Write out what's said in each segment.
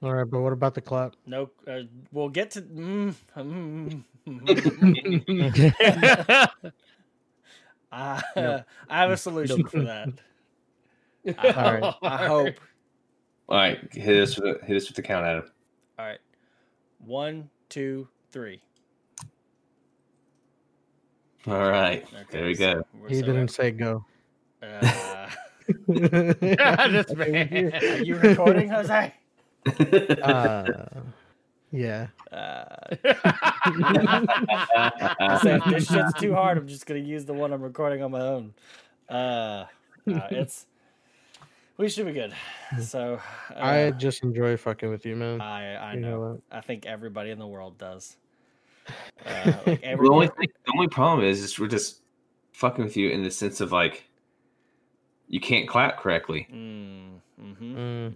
Perfect. All right, but what about the clap? No, uh, we'll get to. Mm, mm, uh, Nope. I have a solution for that. All right. I hope. All right, hit us with hit us with the count, Adam. All right. One, two, three. All right, Okay, there we so go. He so didn't say go. Uh, this are man. you recording, Jose? Uh, yeah. Uh, I said, if this shit's too hard, I'm just gonna use the one I'm recording on my own. Uh, uh, it's we should be good. So uh, I just enjoy fucking with you, man. I I You know. know I think everybody in the world does. Uh, like the only thing, the only problem is, is we're just fucking with you in the sense of like you can't clap correctly. Mm, mhm, Mm.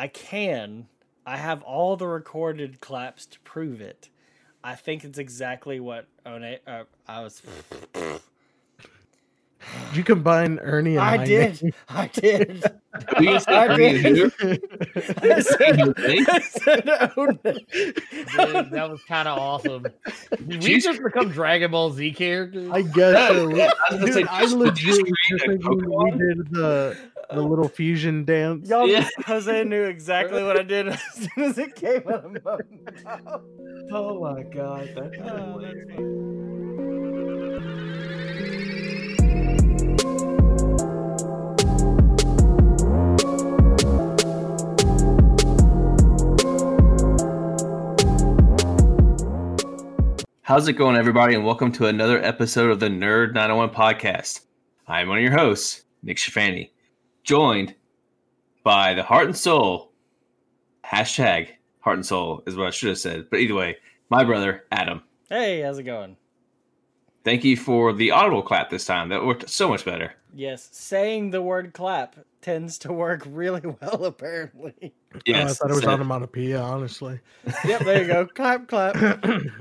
I can. I have all the recorded claps to prove it. I think it's exactly what One. Uh, I was. Did you combine Ernie and I my did. name? I did. Who you say, I Ernie and did. I said, I said Dude, that was kind of awesome. Did we Jeez. just become Dragon Ball Z characters? I guess so. I was Dude, say, I just- legit just just create thinking we did the the little fusion dance. Y'all, Yeah. Jose knew exactly what I did as soon as it came out of my mouth. Oh my god, that's Oh, that's. How's it going, everybody, and welcome to another episode of the Nerd 901 podcast. I'm one of your hosts, Nick Shafani, joined by the Heart and Soul, hashtag Heart and Soul is what I should have said, but either way, my brother, Adam. Hey, how's it going? Thank you for the audible clap this time. That worked so much better. Yes, saying the word clap tends to work really well, apparently. Oh, I thought it was so- onomatopoeia, honestly. Yep, there you go. clap, clap. and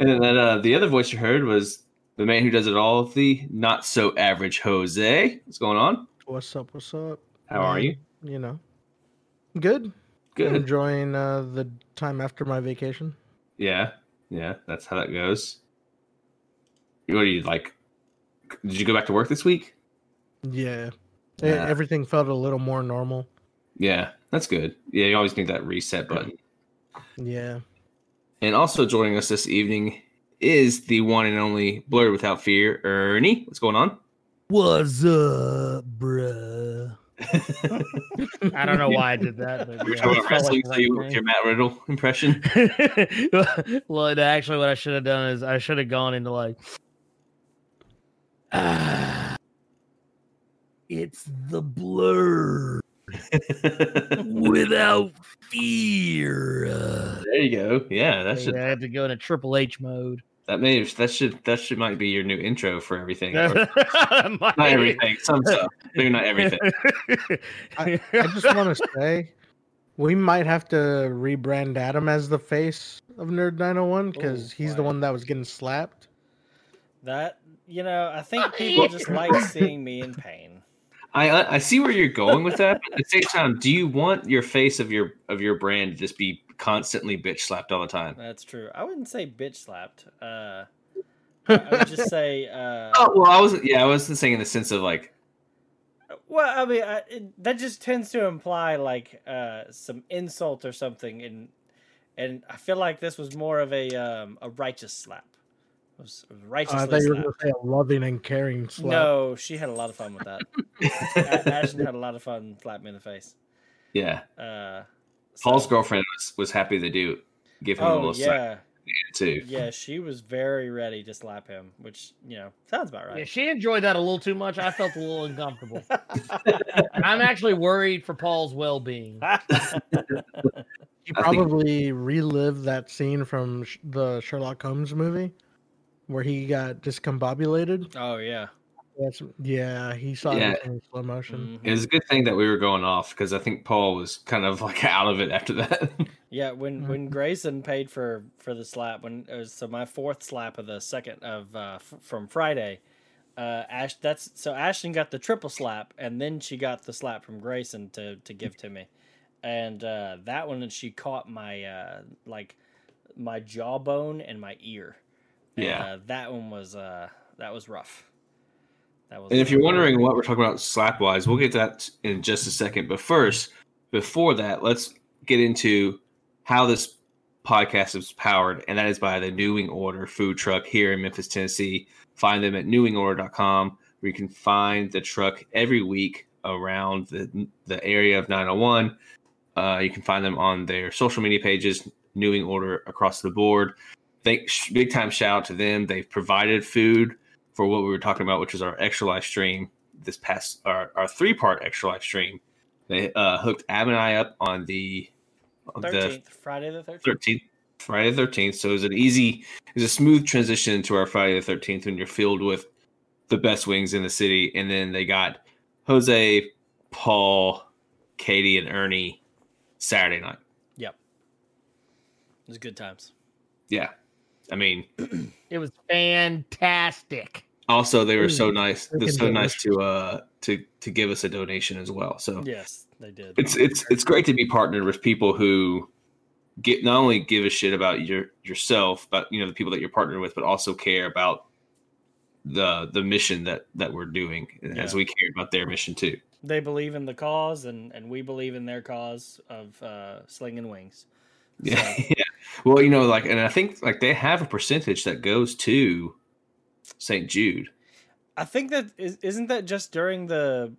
then uh, the other voice you heard was the man who does it all, the not so average Jose. What's going on? what's up? What's up? How are you? You know, good. Good. Enjoying uh, the time after my vacation. Yeah, yeah, that's how that goes. What are you like? Did you go back to work this week? Yeah. Yeah. Everything felt a little more normal. Yeah, that's good. Yeah, you always need that reset button. Yeah. And also joining us this evening is the one and only Blurred Without Fear, Ernie. What's going on? What's up, bruh? I don't know why I did that, but We're yeah, talking about wrestling, like so you the with your Matt Riddle impression. well, actually, what I should have done is I should have gone into like, ah, it's the blur without fear. There you go. Yeah, that should I had to go into Triple H mode. That may that should that should might be your new intro for everything. Not everything, some stuff. Maybe not everything. I, I just want to say we might have to rebrand Adam as the face of Nerd 901 because Ooh, he's the one that was getting slapped. That, you know, I think people just like seeing me in pain. I I see where you're going with that, but at the same time, do you want your face of your of your brand to just be constantly bitch slapped all the time? That's true. I wouldn't say bitch slapped. Uh, I would just say, uh, Oh well, I wasn't. Yeah, I wasn't saying in the sense of like. well, I mean, I, it, that just tends to imply like uh, some insult or something, and and I feel like this was more of a um, a righteous slap. It was, it was Uh, I righteously thought you were going to say a loving and caring slap. No, she had a lot of fun with that. A- Ashton had a lot of fun slapping me in the face. Yeah, Uh, Paul's girlfriend was, was happy to do give him a Oh little slap yeah, too. yeah. She was very ready to slap him, which you know sounds about Yeah, right. she enjoyed that a little too much. I felt a little uncomfortable. I'm actually worried for Paul's well-being. You I think- probably relived that scene from sh- the Sherlock Holmes movie where he got discombobulated. oh yeah. That's, yeah, he saw Yeah. everything in slow motion. Mhm. It was a good thing that we were going off because I think Paul was kind of like out of it after that. Yeah, when Mhm. when Grayson paid for for the slap, when it was so my fourth slap of the second of uh, f- from Friday, uh, Ash that's so Ashton got the triple slap, and then she got the slap from Grayson to to give to me, and uh, that one she caught my uh, like my jawbone and my ear. And, Yeah. uh, that one was uh, that was rough. That was. And if you're wondering what we're talking about slap wise, we'll get to that in just a second. But first, before that, let's get into how this podcast is powered, and that is by the New Wing Order food truck here in Memphis, Tennessee. Find them at newwingorder.com, where you can find the truck every week around the, the area of 901. Uh, you can find them on their social media pages, New Wing Order across the board. Thank, big time shout out to them. They've provided food for what we were talking about, which is our extra live stream. This past our, our three part extra live stream, they uh, hooked Ab and I up on the on the thirteenth Friday the thirteenth. thirteenth, Friday the thirteenth. So it was an easy, it was a smooth transition to our Friday the thirteenth when you're filled with the best wings in the city. And then they got Jose, Paul, Katie, and Ernie Saturday night. Yep. It was good times. Yeah, I mean, It was fantastic. Also they were so nice. They're freaking so nice to uh to to give us a donation as well. So Yes, they did. it's it's it's great to be partnered with people who get not only give a shit about your yourself, but you know the people that you're partnered with, but also care about the the mission that that we're doing, as we care about their mission too. they believe in the cause, and and we believe in their cause of uh, slinging wings. Yeah, yeah. Well, you know, like, and I think like they have a percentage that goes to St. Jude. I think that is, isn't that just during the.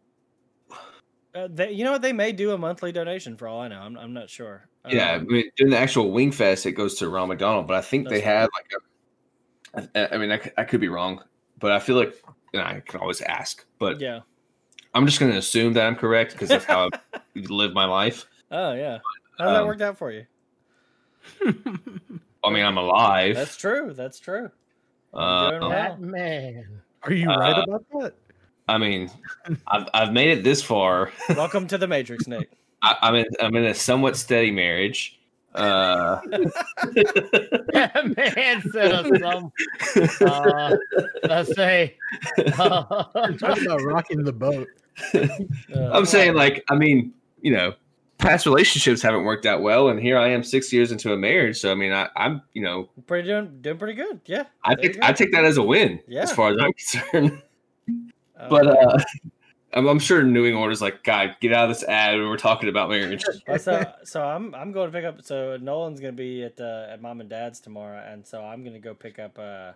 Uh, they, you know what? They may do a monthly donation for all I know. I'm, I'm not sure. Yeah, I Um, mean, during the actual Wing Fest, it goes to Ron McDonald, but I think they have like a. I I mean, I could be wrong, but I feel like know, I can always ask. But yeah. I'm just going to assume that I'm correct because that's how I live my life. Oh yeah. How's that Um, worked out for you? I mean, I'm alive. That's true. That's true. Uh, doing well. That man. Are you right Uh, about that? I mean, I've I've made it this far. Welcome to the Matrix, Nick. I, I'm in I'm in a somewhat steady marriage. Uh, That man said us some. Uh, let's say. uh, Talking about rocking the boat. Uh, I'm saying like I mean, you know, past relationships haven't worked out well, and here I am six years into a marriage. So I mean, I, I'm you know, pretty doing doing pretty good. Yeah. I take. I take that as a win Yeah. as far as I'm concerned. Uh, But uh, I'm, I'm sure New Wing Order's like, God, get out of this ad when we're talking about marriage. So so I'm I'm going to pick up. So Nolan's going to be at uh, at mom and dad's tomorrow, and so I'm going to go pick up. Uh,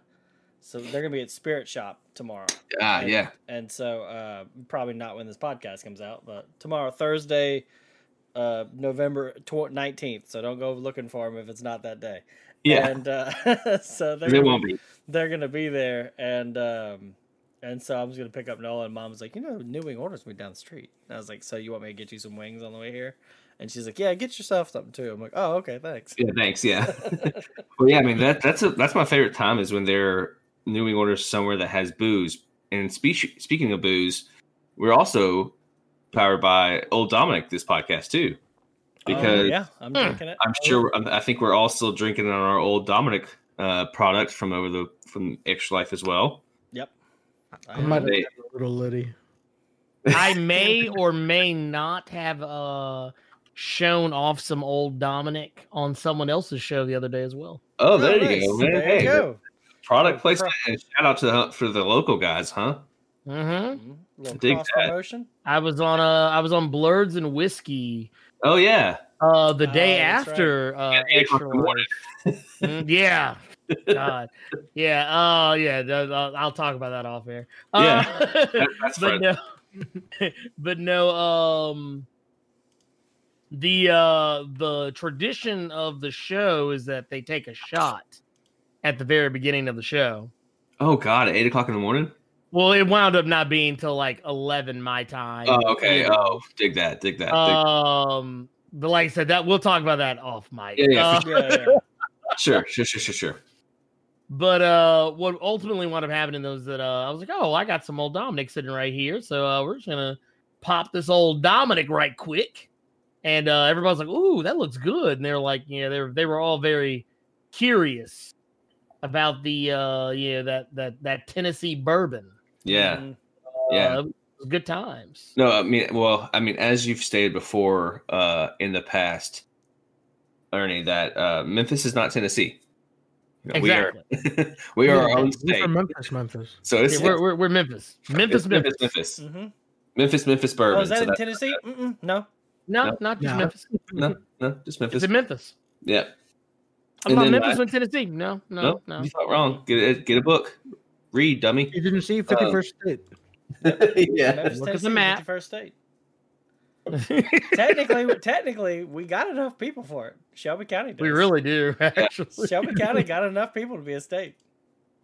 so they're going to be at Spirit Shop tomorrow. ah, And- yeah, And so uh, probably not when this podcast comes out, but tomorrow Thursday, uh, November nineteenth. So don't go looking for them if it's not that day. yeah. And uh, so they're They won't be, they're gonna be there, and um, and so I was gonna pick up Nola, and Mom was like, you know, New Wing orders me down the street. And I was like, so you want me to get you some wings on the way here? And she's like, yeah, get yourself something too. I'm like, oh, okay, thanks. Yeah, thanks. Yeah. well, yeah. I mean, that that's a, that's my favorite time is when they're New Wing Orders somewhere that has booze. And speak, speaking of booze, we're also powered by Old Dominick this podcast too, because Oh, yeah, I'm Hmm. drinking it. I'm sure I'm- think we're all still drinking on our Old Dominick uh, product from over the from Extra Life as well. Yep. I might have a little litty. I may or may not have uh shown off some old Dominick on someone else's show the other day as well. Oh, there you nice. go, man. There Hey, you go. Product Oh, placement and shout out to the, for the local guys, huh? Hmm Mhm. Little Dig cross that. promotion. I was on uh I was on Blurds and Whiskey Oh yeah, uh the day Oh, that's right. after uh At eight o'clock extra in the morning. Life. Mm, yeah. God. Yeah. Oh yeah. th- I'll, I'll talk about that off air. Yeah. Uh, That- that's but right. no, but no. Um, the uh the tradition of the show is that they take a shot at the very beginning of the show. Oh god, at eight o'clock in the morning. Well, it wound up not being till like eleven my time. Oh, okay. you know. Oh, dig that. Dig that. dig- Um, but like I said, that we'll talk about that off mic. Yeah, yeah, Uh, for Yeah, yeah. sure, sure, sure, sure, sure. But uh, what ultimately wound up happening was that uh, I was like, oh, I got some old Dominick sitting right here, so uh, we're just gonna pop this old Dominick right quick, and uh, everybody's like, ooh, that looks good, and they're like, yeah, they were they were all very curious about the uh, yeah that that that Tennessee bourbon. Yeah, yeah. Uh, Good times. No, I mean, well, I mean, as you've stated before uh, in the past, Ernie, that uh, Memphis is not Tennessee. You know, Exactly. We are, we are our Yeah, own we're state. from Memphis, Memphis. So it's, Yeah, we're, we're, we're Memphis. Memphis, it's Memphis. Memphis, Memphis, Mm-hmm. Memphis, Memphis bourbon. Oh, is that so in that- Tennessee? Mm-mm, no. No, No. not just No. Memphis. no, no, just Memphis. It's in Memphis. yeah. I'm And not Memphis last- in Tennessee. No, no, No, no. you thought wrong. Get a, get a book. Read, dummy. You didn't see 51st State. yeah. Memphis, Look at the map. First state. technically, technically, we got enough people for it. Shelby County does. we really do, actually. Shelby County got enough people to be a state.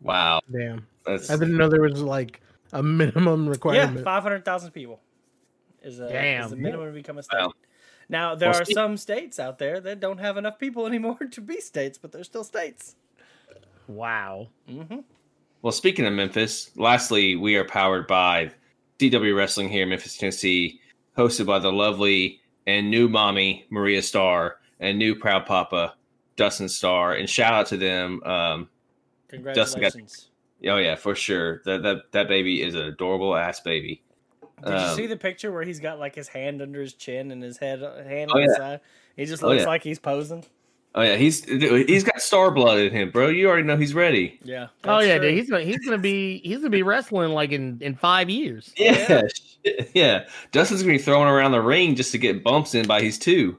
Wow. Damn. That's I didn't know there was like a minimum requirement. Yeah, requirement. five hundred thousand people is a Damn. is the minimum to become a state. Wow. Now there Well, are speak- some states out there that don't have enough people anymore to be states, but they're still states. Wow. hmm Well, speaking of Memphis, lastly, we are powered by CW Wrestling here in Memphis, Tennessee, hosted by the lovely and new mommy Maria Starr and new proud papa Dustin Starr. And shout out to them. Um, Congratulations! oh yeah, for sure. That that that baby is an adorable ass baby. Did you Um, see the picture where he's got like his hand under his chin and his head hand Oh, on yeah. side? He just Oh, looks yeah. like he's posing. Oh yeah, he's he's got star blood in him, bro. You already know he's ready. Yeah. Oh yeah, true. dude. He's gonna he's gonna be he's gonna be wrestling like in in five years. Yeah, shit, yeah. Dustin's gonna be throwing around the ring just to get bumps in by his two.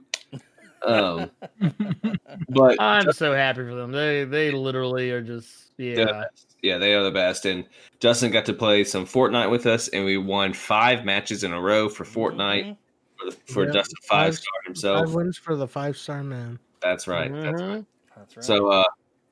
Um, but I'm so happy for them. They they literally are just yeah. the. Yeah, they are the best. And Dustin got to play some Fortnite with us, and we won five matches in a row for Fortnite Mhm. for, for Yeah, Dustin five five- star Five himself. wins for the five star man. That's right. That's right. That's right. So, uh,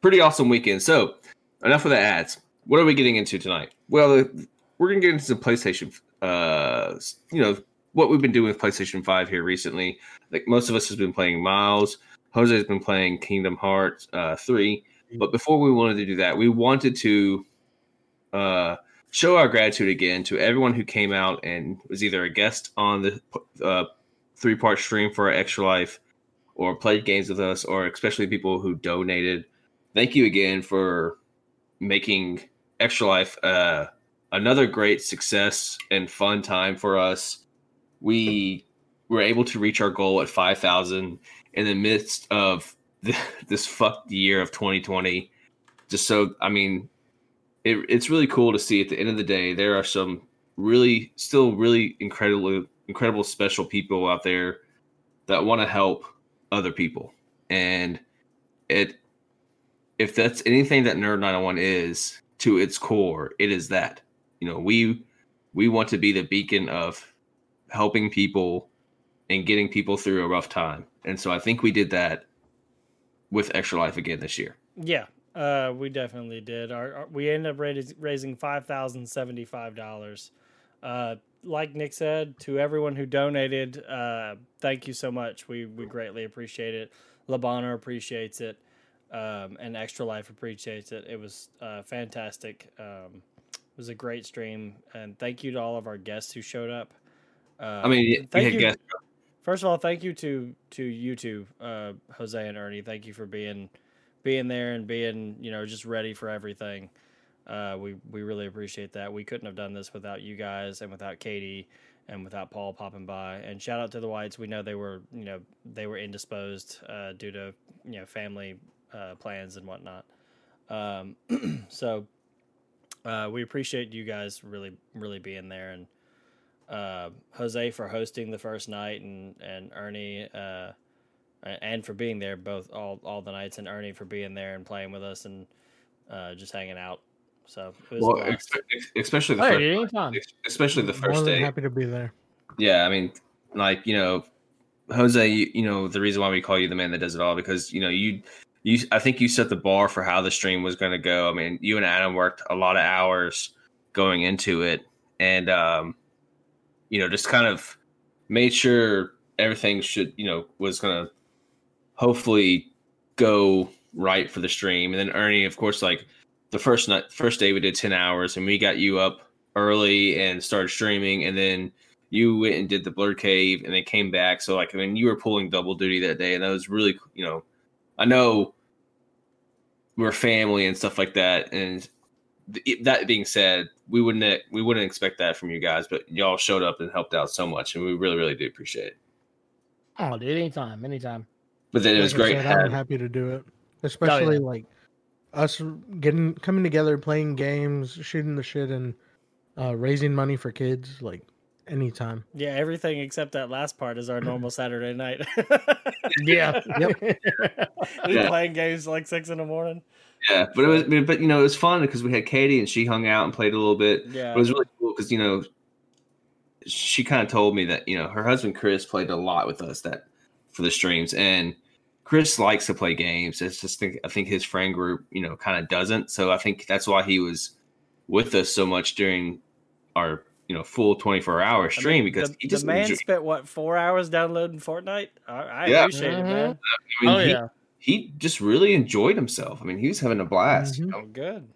pretty awesome weekend. So, enough of the ads. What are we getting into tonight? Well, the- we're gonna get into some PlayStation. Uh, you know what we've been doing with PlayStation Five here recently. Like most of us has been playing Miles. Jose has been playing Kingdom Hearts uh, three. But before we wanted to do that, we wanted to uh, show our gratitude again to everyone who came out and was either a guest on the uh, three part stream for our Extra Life or played games with us, or especially people who donated. Thank you again for making Extra Life uh, another great success and fun time for us. We were able to reach our goal at 5,000 in the midst of th- this fucked year of 2020. Just so, I mean, it, it's really cool to see at the end of the day, there are some really, still really incredible, incredible special people out there that want to help other people. And it, if that's anything that Nerd 901 is to its core, it is that. You know, we we want to be the beacon of helping people and getting people through a rough time. And so I think we did that with Extra Life again this year. Yeah, uh, we definitely did. Our, our we ended up raising, five thousand seventy five dollars. Uh, like Nick said, to everyone who donated, uh, thank you so much. We we greatly appreciate it. Le Bonheur appreciates it, um, and Extra Life appreciates it. It was uh, fantastic. Um, it was a great stream, and thank you to all of our guests who showed up. Uh, I mean, thank you. guests. First of all, thank you to to you two, uh, Jose and Ernie. Thank you for being being there and being you know just ready for everything. Uh, we we really appreciate that. We couldn't have done this without you guys and without Katie and without Paul popping by. And shout out to the Whites. We know they were you know they were indisposed uh, due to you know family uh, plans and whatnot. Um, so uh, we appreciate you guys really really being there and uh, Jose for hosting the first night and and Ernie uh, and for being there both all all the nights and Ernie for being there and playing with us and just hanging out. So it was Well, ex- especially the Hey, first, anytime. especially the first day. happy to be there. Yeah, I mean, like you know, Jose, you, you know the reason why we call you the man that does it all because you know you you I think you set the bar for how the stream was going to go. I mean, you and Adam worked a lot of hours going into it, and um, you know, just kind of made sure everything should you know was going to hopefully go right for the stream. And then Ernie, of course, like the first night, first day we did ten hours, and we got you up early and started streaming, and then you went and did the blur cave and then came back. So like I mean you were pulling double duty that day and that was really you know I know we're family and stuff like that and th- that being said we wouldn't we wouldn't expect that from you guys, but y'all showed up and helped out so much, and we really really do appreciate it. Oh, dude, anytime, anytime. But then it was great. said, I'm happy to do it, especially oh, like us getting coming together, playing games, shooting the shit, and uh, raising money for kids. Like anytime. Yeah, everything except that last part is our normal Saturday night. Yeah. Yep. we Yeah. playing games like six in the morning. Yeah, but it was, but you know, it was fun because we had Katie and she hung out and played a little bit. Yeah. It was really cool because you know, she kind of told me that you know her husband Chris played a lot with us that for the streams, and Chris likes to play games. It's just think I think his friend group you know kind of doesn't, so I think that's why he was with us so much during our you know full twenty four hour I mean, stream because the, he the just man enjoy- spent what four hours downloading Fortnite. I, I Yeah. appreciate it, man. I mean, oh he, yeah. he just really enjoyed himself. I mean, he was having a blast. you Mhm. know? Oh, good.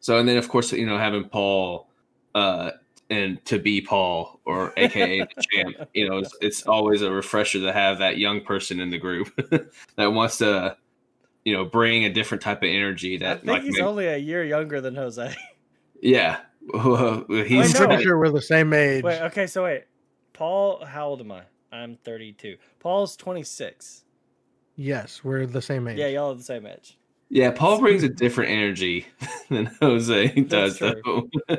So and then of course you know having Paul uh and to be Paul or AKA the champ, you know, it's, it's always a refresher to have that young person in the group that wants to you know bring a different type of energy That I that think like he's maybe- only a year younger than Jose. yeah I'm he's no. pretty sure we're the same age. Wait, okay, so wait. Paul, how old am I? I'm 32. Paul's 26. Yes, we're the same age. Yeah, y'all are the same age. Yeah Paul brings a different energy than Jose does though.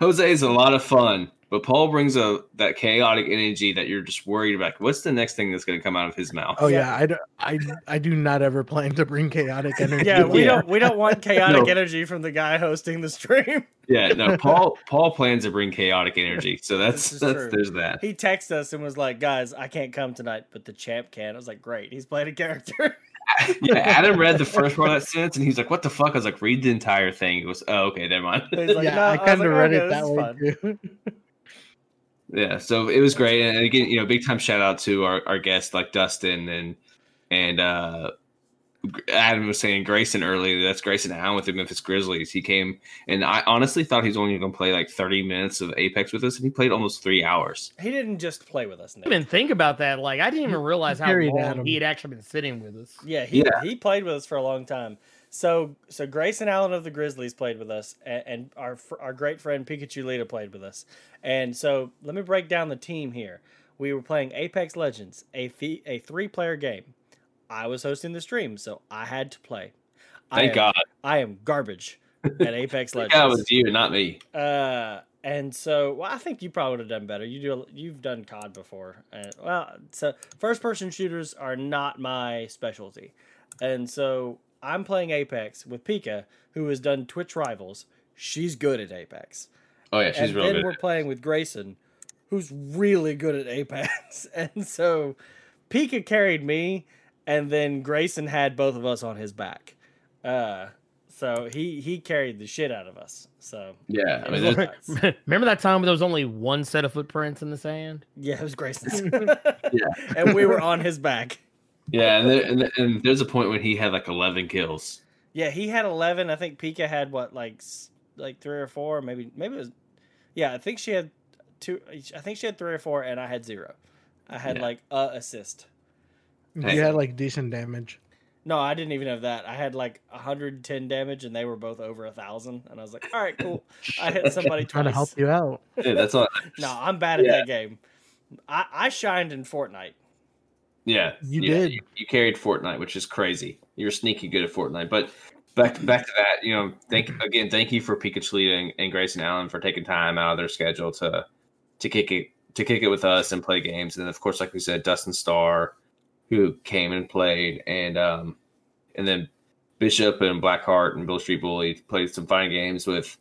Jose is a lot of fun. But Paul brings a that chaotic energy that you're just worried about. What's the next thing that's going to come out of his mouth? Oh Yeah. yeah, I, do, I, I do not ever plan to bring chaotic energy. Yeah, we Yeah. don't we don't want chaotic No. energy from the guy hosting the stream. Yeah, no, Paul Paul plans to bring chaotic energy. So that's that's true. there's that. He texted us and was like, "Guys, I can't come tonight, but the champ can." I was like, "Great, he's playing a character." Yeah, Adam read the first part of that sentence and he's like, "What the fuck?" I was like, "Read the entire thing." It was, "Oh, okay, never mind." Like, yeah, "No," I was kind like, of read "Okay, it that way fun." too. yeah, so it was great, and again, you know, big time shout out to our our guests like Dustin and and uh Adam was saying Grayson earlier. That's Grayson Allen with the Memphis Grizzlies. He came, and I honestly thought he was only going to play like 30 minutes of Apex with us, and he played almost three hours. He didn't just play with us. I didn't even think about that. Like I didn't even realize how carried long he had actually been sitting with us. Yeah, he Yeah. he played with us for a long time. So so Grayson Allen of the Grizzlies played with us, and, and our our great friend Pikachu Lita played with us. And so let me break down the team here. We were playing Apex Legends, a fee, a three player game. I was hosting the stream, so I had to play. I Thank am- God. I am garbage at Apex Legends. It was you, not me. Uh, and so, well, I think you probably would have done better. You do, you've done COD before, and well, so first person shooters are not my specialty, and so I'm playing Apex with Pika, who has done Twitch Rivals. She's good at Apex, Oh yeah, she's and real then good. we're playing with Grayson, who's really good at Apex, and so Pika carried me, and then Grayson had both of us on his back. Uh, so he he carried the shit out of us. So Yeah, I mean, It was that's- nuts. Remember that time where there was only one set of footprints in the sand? Yeah, it was Grayson's. And we were on his back. yeah, and, there, and, and there's a point when he had like 11 kills. Yeah, he had 11. I think Pika had what like like 3 or 4, maybe maybe it was Yeah, I think she had two I think she had 3 or 4 and I had 0. I had Yeah. like a assist. You Hey. had like decent damage. No, I didn't even have that. I had like 110 damage and they were both over a 1000 and I was like, "All right, cool. I hit somebody Trying to help you out. Yeah, that's all. No, I'm bad at Yeah. that game. I I shined in Fortnite. Yeah, You yeah, did. You, you carried Fortnite, which is crazy. You're sneaky good at Fortnite. But back back to that, you know, thank again, thank you for Pikachu and, and Grayson Allen for taking time out of their schedule to to kick it to kick it with us and play games. And then of course, like we said, Dustin Starr, who came and played, and um and then Bishop and Blackheart and Beale Street Bully played some fine games with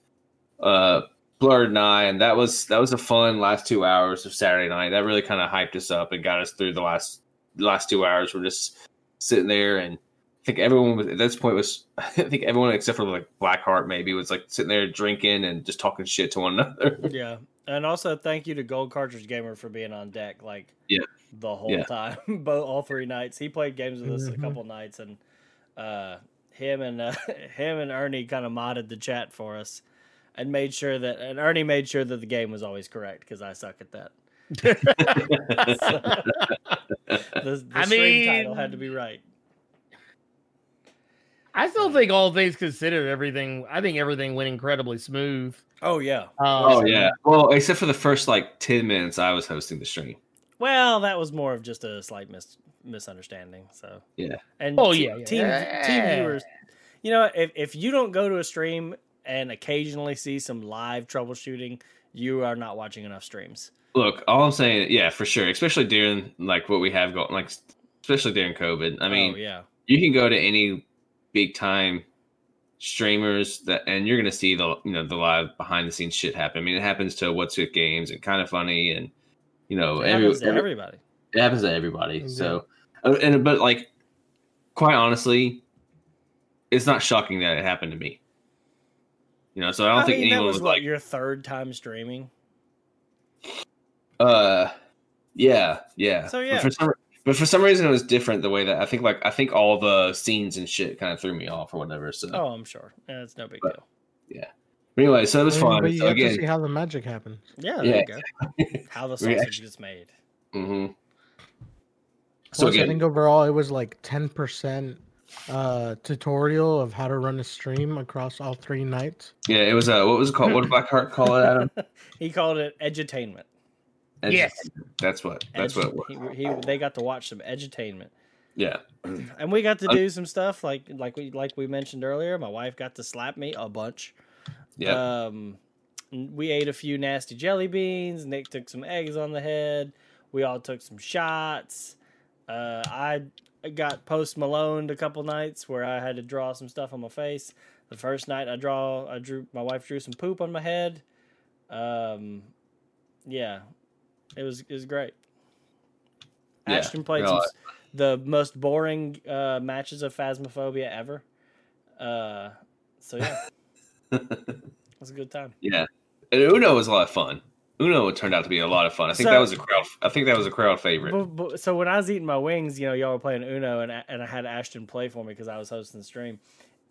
uh Blurred and I, and that was that was a fun last two hours of Saturday night. That really kind of hyped us up and got us through the last last two hours. We're just sitting there, and I think everyone was at this point was I think everyone except for like Blackheart maybe was like sitting there drinking and just talking shit to one another. Yeah. And also thank you to Gold Cartridge Gamer for being on deck like Yeah. The whole Yeah. time. Both all three nights. He played games with us a Mhm. couple nights and uh him and uh, him and Ernie kind of modded the chat for us and made sure that and Ernie made sure that the game was always correct because I suck at that. The, the I stream title had to be right. I still think all things considered, everything. I think everything went incredibly smooth. Oh yeah. Um, Oh yeah. Well, except for the first like ten minutes, I was hosting the stream. Well, that was more of just a slight mis- misunderstanding. So Yeah. And Oh, te- yeah, yeah. team team viewers. You know, if if you don't go to a stream and occasionally see some live troubleshooting, you are not watching enough streams. Look, all I'm saying, yeah, for sure, especially during like what we have going, like especially during COVID. I mean, oh, yeah. you can go to any big time streamers that and you're gonna see the you know the live behind the scenes shit happen. I mean, it happens to what's good games and kind of funny and you know It every, to everybody. it happens to everybody. Yeah. So and but like quite honestly, it's not shocking that it happened to me. You know, so I don't think mean, that was was what, like, your third time streaming. uh, yeah, yeah. So, But yeah. for some, but for some reason it was different the way that I think like I think all the scenes and shit kind of threw me off or whatever. So Oh, I'm sure. Yeah, it's no big But- deal. But anyway, so it was I mean, fun. But you So have to again, see how the magic happened. Yeah, there Yeah, you go. How the We sausage gets made. hmm So Plus, I think overall it was like ten percent uh tutorial of how to run a stream across all three nights. yeah, it was a what was it called? What did Blackheart call it, Adam? He called it edutainment. Yes. that's what that's what it was. He, he, they got to watch some edutainment. Yeah, and we got to Uh, do some stuff like like we like we mentioned earlier. My wife got to slap me a bunch. Yeah. Um, we ate a few nasty jelly beans. Nick took some eggs on the head. We all took some shots. Uh, I got post Malone a couple nights where I had to draw some stuff on my face. The first night I draw, I drew. My wife drew some poop on my head. Um, yeah, it was it was great. Yeah, Ashton played some, the most boring uh, matches of Phasmophobia ever. Uh, so yeah, it was a good time. yeah. And Uno was a lot of fun. Uno turned out to be a lot of fun. I think So- that was a crowd. I think that was a crowd favorite. But, but, so when I was eating my wings, you know, y'all were playing Uno, and I, and I had Ashton play for me because I was hosting the stream.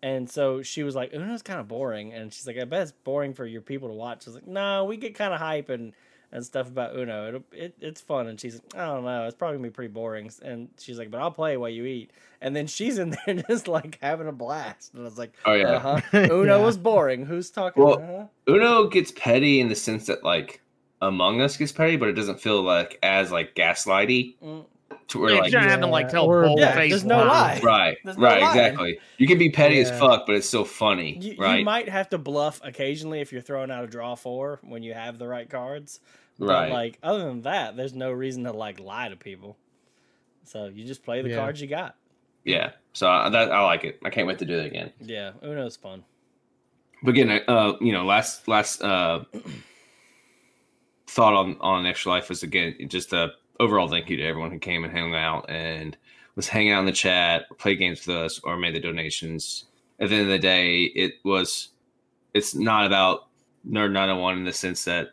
And so she was like, "Uno's kind of boring," and she's like, "I bet it's boring for your people to watch." I was like, "No, we get kind of hype and and stuff about Uno. It'll, it it's fun." And she's, like, "I don't know, it's probably gonna be pretty boring." And she's like, "But I'll play while you eat." And then she's in there just like having a blast, and I was like, Oh yeah. "Uh huh." Uno Yeah. was boring. Who's talking? Well, uh-huh. Uno gets petty in the sense that like Among Us gets petty, but it doesn't feel like as like gaslighty Mm. to where Yeah, like you're not having to like tell or- bold Yeah, face there's no lie. right, There's no right, lie. exactly. You can be petty as fuck, but it's still funny, You, right? you might have to bluff occasionally if you're throwing out a draw four when you have the right cards. But Right. like other than that, there's no reason to like lie to people. So you just play the Yeah. cards you got. yeah. So I, that I like it. I can't wait to do it again. Yeah, Uno's fun. But again, uh, you know, last last uh thought on on extra life was again just a overall thank you to everyone who came and hung out and was hanging out in the chat, played games with us, or made the donations. At the end of the day, it was it's not about Nerd 901 in the sense that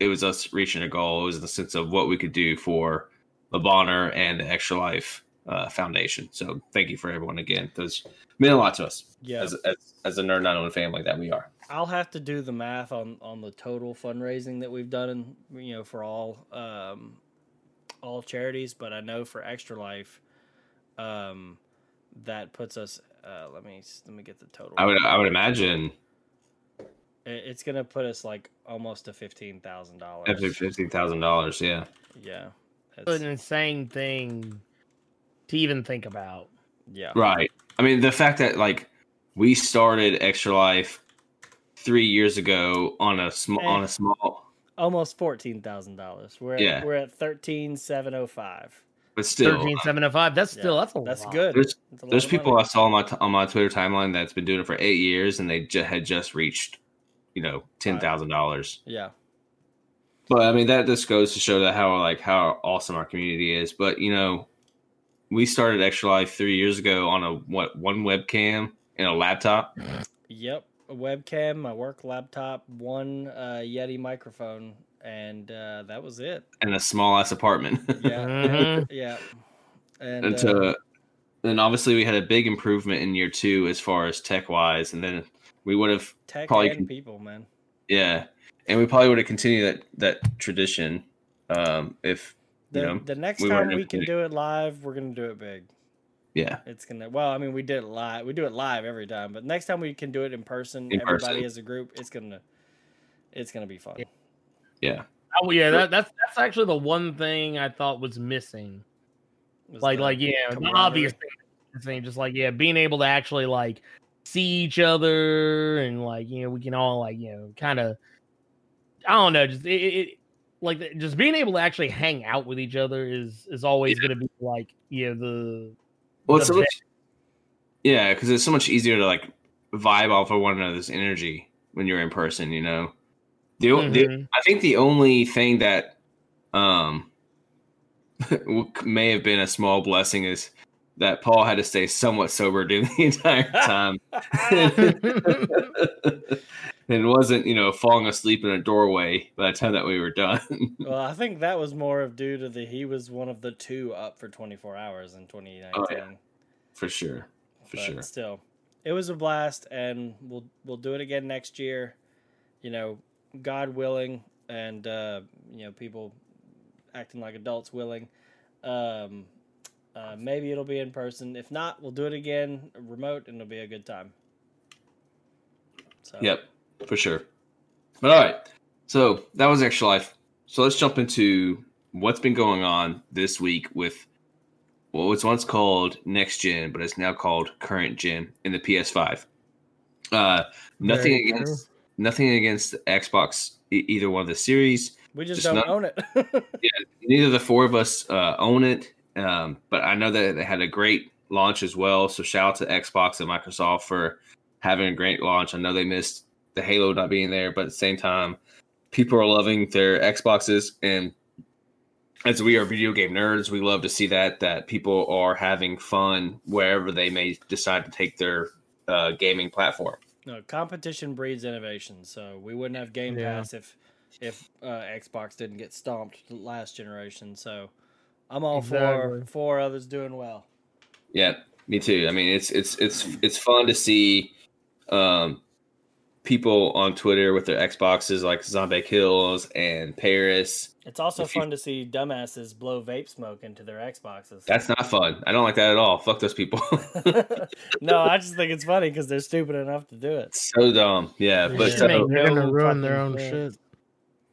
it was us reaching a goal. It was in the sense of what we could do for Le Bonheur and the Extra Life uh, Foundation. So thank you for everyone again. Those mean a lot to us Yeah, as, as as a Nerd 901 family that we are. I'll have to do the math on on the total fundraising that we've done, you know, for all um, all charities. But I know for Extra Life, um, that puts us. Uh, let me let me get the total. I would I would imagine It's gonna put us like almost to fifteen thousand dollars. up to fifteen thousand dollars. Yeah, Yeah. An It's- insane thing to even think about. yeah. right. I mean, the fact that like we started Extra Life three years ago on a small Eh. on a small, Almost fourteen thousand dollars. We're at, Yeah. we're at thirteen seven oh five. but still, Thirteen seven oh five. That's Yeah, still that's a That's lot. good. there's That's a there's of people I saw on my t- on my Twitter timeline that's been doing it for eight years and they ju- had just reached, you know, ten thousand dollars. Yeah. But I mean, that just goes to show that how like how awesome our community is. But you know, we started Extra Life three years ago on a what one webcam and a laptop. Yep. A webcam, my work laptop, one uh, Yeti microphone, and uh, that was it. And a small ass apartment. Yeah. Mhm. yeah. And, and uh, to, then obviously we had a big improvement in year two as far as tech wise, and then we would have tech probably and can- people, man. yeah, and we probably would have continued that that tradition um, if The, you know the next we time we can able do it live, we're gonna do it big. Yeah. It's gonna. Well, I mean, we did it live. We do it live every time, but next time we can do it in person, In everybody person. as a group, it's gonna, it's gonna be fun. Yeah. Oh yeah, that, that's that's actually the one thing I thought was missing. Was Like like yeah, the obvious thing, thing, just like yeah, being able to actually like see each other and like you know we can all like you know kind of I don't know just it, it like just being able to actually hang out with each other is is always going to be like you know the Well, the so much, yeah, because it's so much easier to like vibe off of one another's energy when you're in person. You know, the, o- the. I think the only thing that um may have been a small blessing is that Paul had to stay somewhat sober during the entire time and wasn't, you know, falling asleep in a doorway by the time that we were done. Well, I think that was more of due to the he was one of the two up for 24 hours in 2019. Oh, yeah. For sure. For but sure. still, it was a blast, and we'll we'll do it again next year. You know, God willing, and uh, you know, people acting like adults willing. Um, uh, maybe it'll be in person. If not, we'll do it again remote, and it'll be a good time. So, Yep, for sure. But all right, so that was extra life. So let's jump into what's been going on this week with what was once called next gen, but it's now called current gen in the PS5. Uh, nothing Very true. against nothing against Xbox e- either one of the series. we just, Just don't not- own it. Neither the four of us uh, own it, um, but I know that they had a great launch as well. So shout out to Xbox and Microsoft for having a great launch. I know they missed the Halo not being there, but at the same time, people are loving their Xboxes, and as we are video game nerds, we love to see that that people are having fun wherever they may decide to take their uh, gaming platform. No, competition breeds innovation. So we wouldn't have Game Yeah. Pass if if uh, Xbox didn't get stomped last generation. So I'm all for Exactly. for others doing well. Yeah, me too. I mean, it's it's it's it's fun to see um, people on Twitter with their Xboxes like Zombie Kills and Paris. It's also If you- fun to see dumbasses blow vape smoke into their Xboxes. That's not fun. I don't like that at all. Fuck those people. no, I just think it's funny because they're stupid enough to do it. so dumb. Yeah, It but so, makes They're gonna ruin their own sense. shit.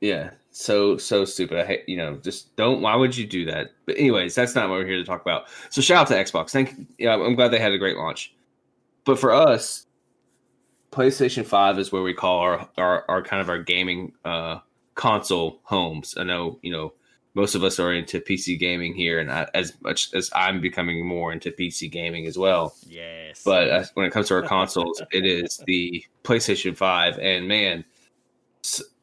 yeah, so so stupid. I hate you know just don't. Why would you do that? But anyways, that's not what we're here to talk about. So shout out to Xbox. Thank. Yeah, I'm glad they had a great launch. But for us, PlayStation Five is where we call our our, our kind of our gaming uh, console homes. I know you know most of us are into PC gaming here, and I, as much as I'm becoming more into PC gaming as well. Yes. But uh, when it comes to our consoles, it is the PlayStation 5. And man,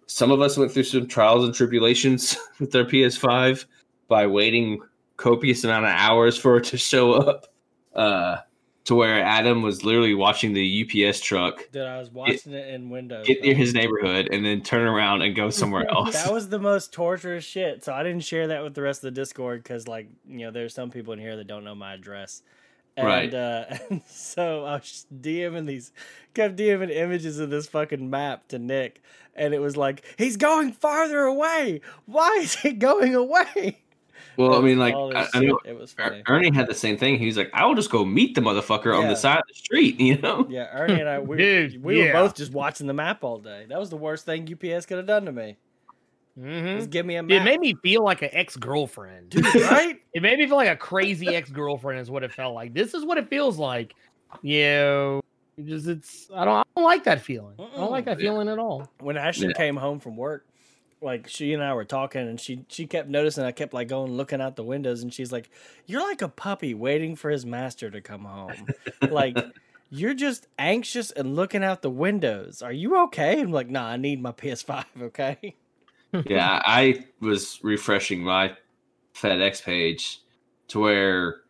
some of us went through some trials and tribulations with their PS5 by waiting copious amount of hours for it to show up. Uh, to where Adam was literally watching the UPS truck Dude, I was watching it in Windows. get near his neighborhood and then turn around and go somewhere else. That was the most torturous shit. So I didn't share that with the rest of the Discord because, like, you know, there's some people in here that don't know my address. And, Right. Uh, and so I was just DMing these, kept DMing images of this fucking map to Nick, and it was like, he's going farther away. Why is he going away? well, I mean, like, I, I know it was Er- funny. Ernie had the same thing. He was like, I will just go meet the motherfucker on the side of the street, you know? Yeah, Ernie and I, we, Dude, we were both just watching the map all day. That was the worst thing UPS could have done to me. Mhm. Just give me a It made me feel like an ex girlfriend. right? It made me feel like a crazy ex girlfriend is what it felt like. This is what it feels like. You know, it just it's I don't I don't like that feeling. I don't like that feeling at all. when Ashley Yeah. came home from work, like she and I were talking, and she she kept noticing. I kept like going looking out the windows, and she's like, "You're like a puppy waiting for his master to come home. like you're just anxious and looking out the windows. Are you okay?" I'm like, "Nah, I need my PS5. Okay." Yeah, I was refreshing my FedEx page to where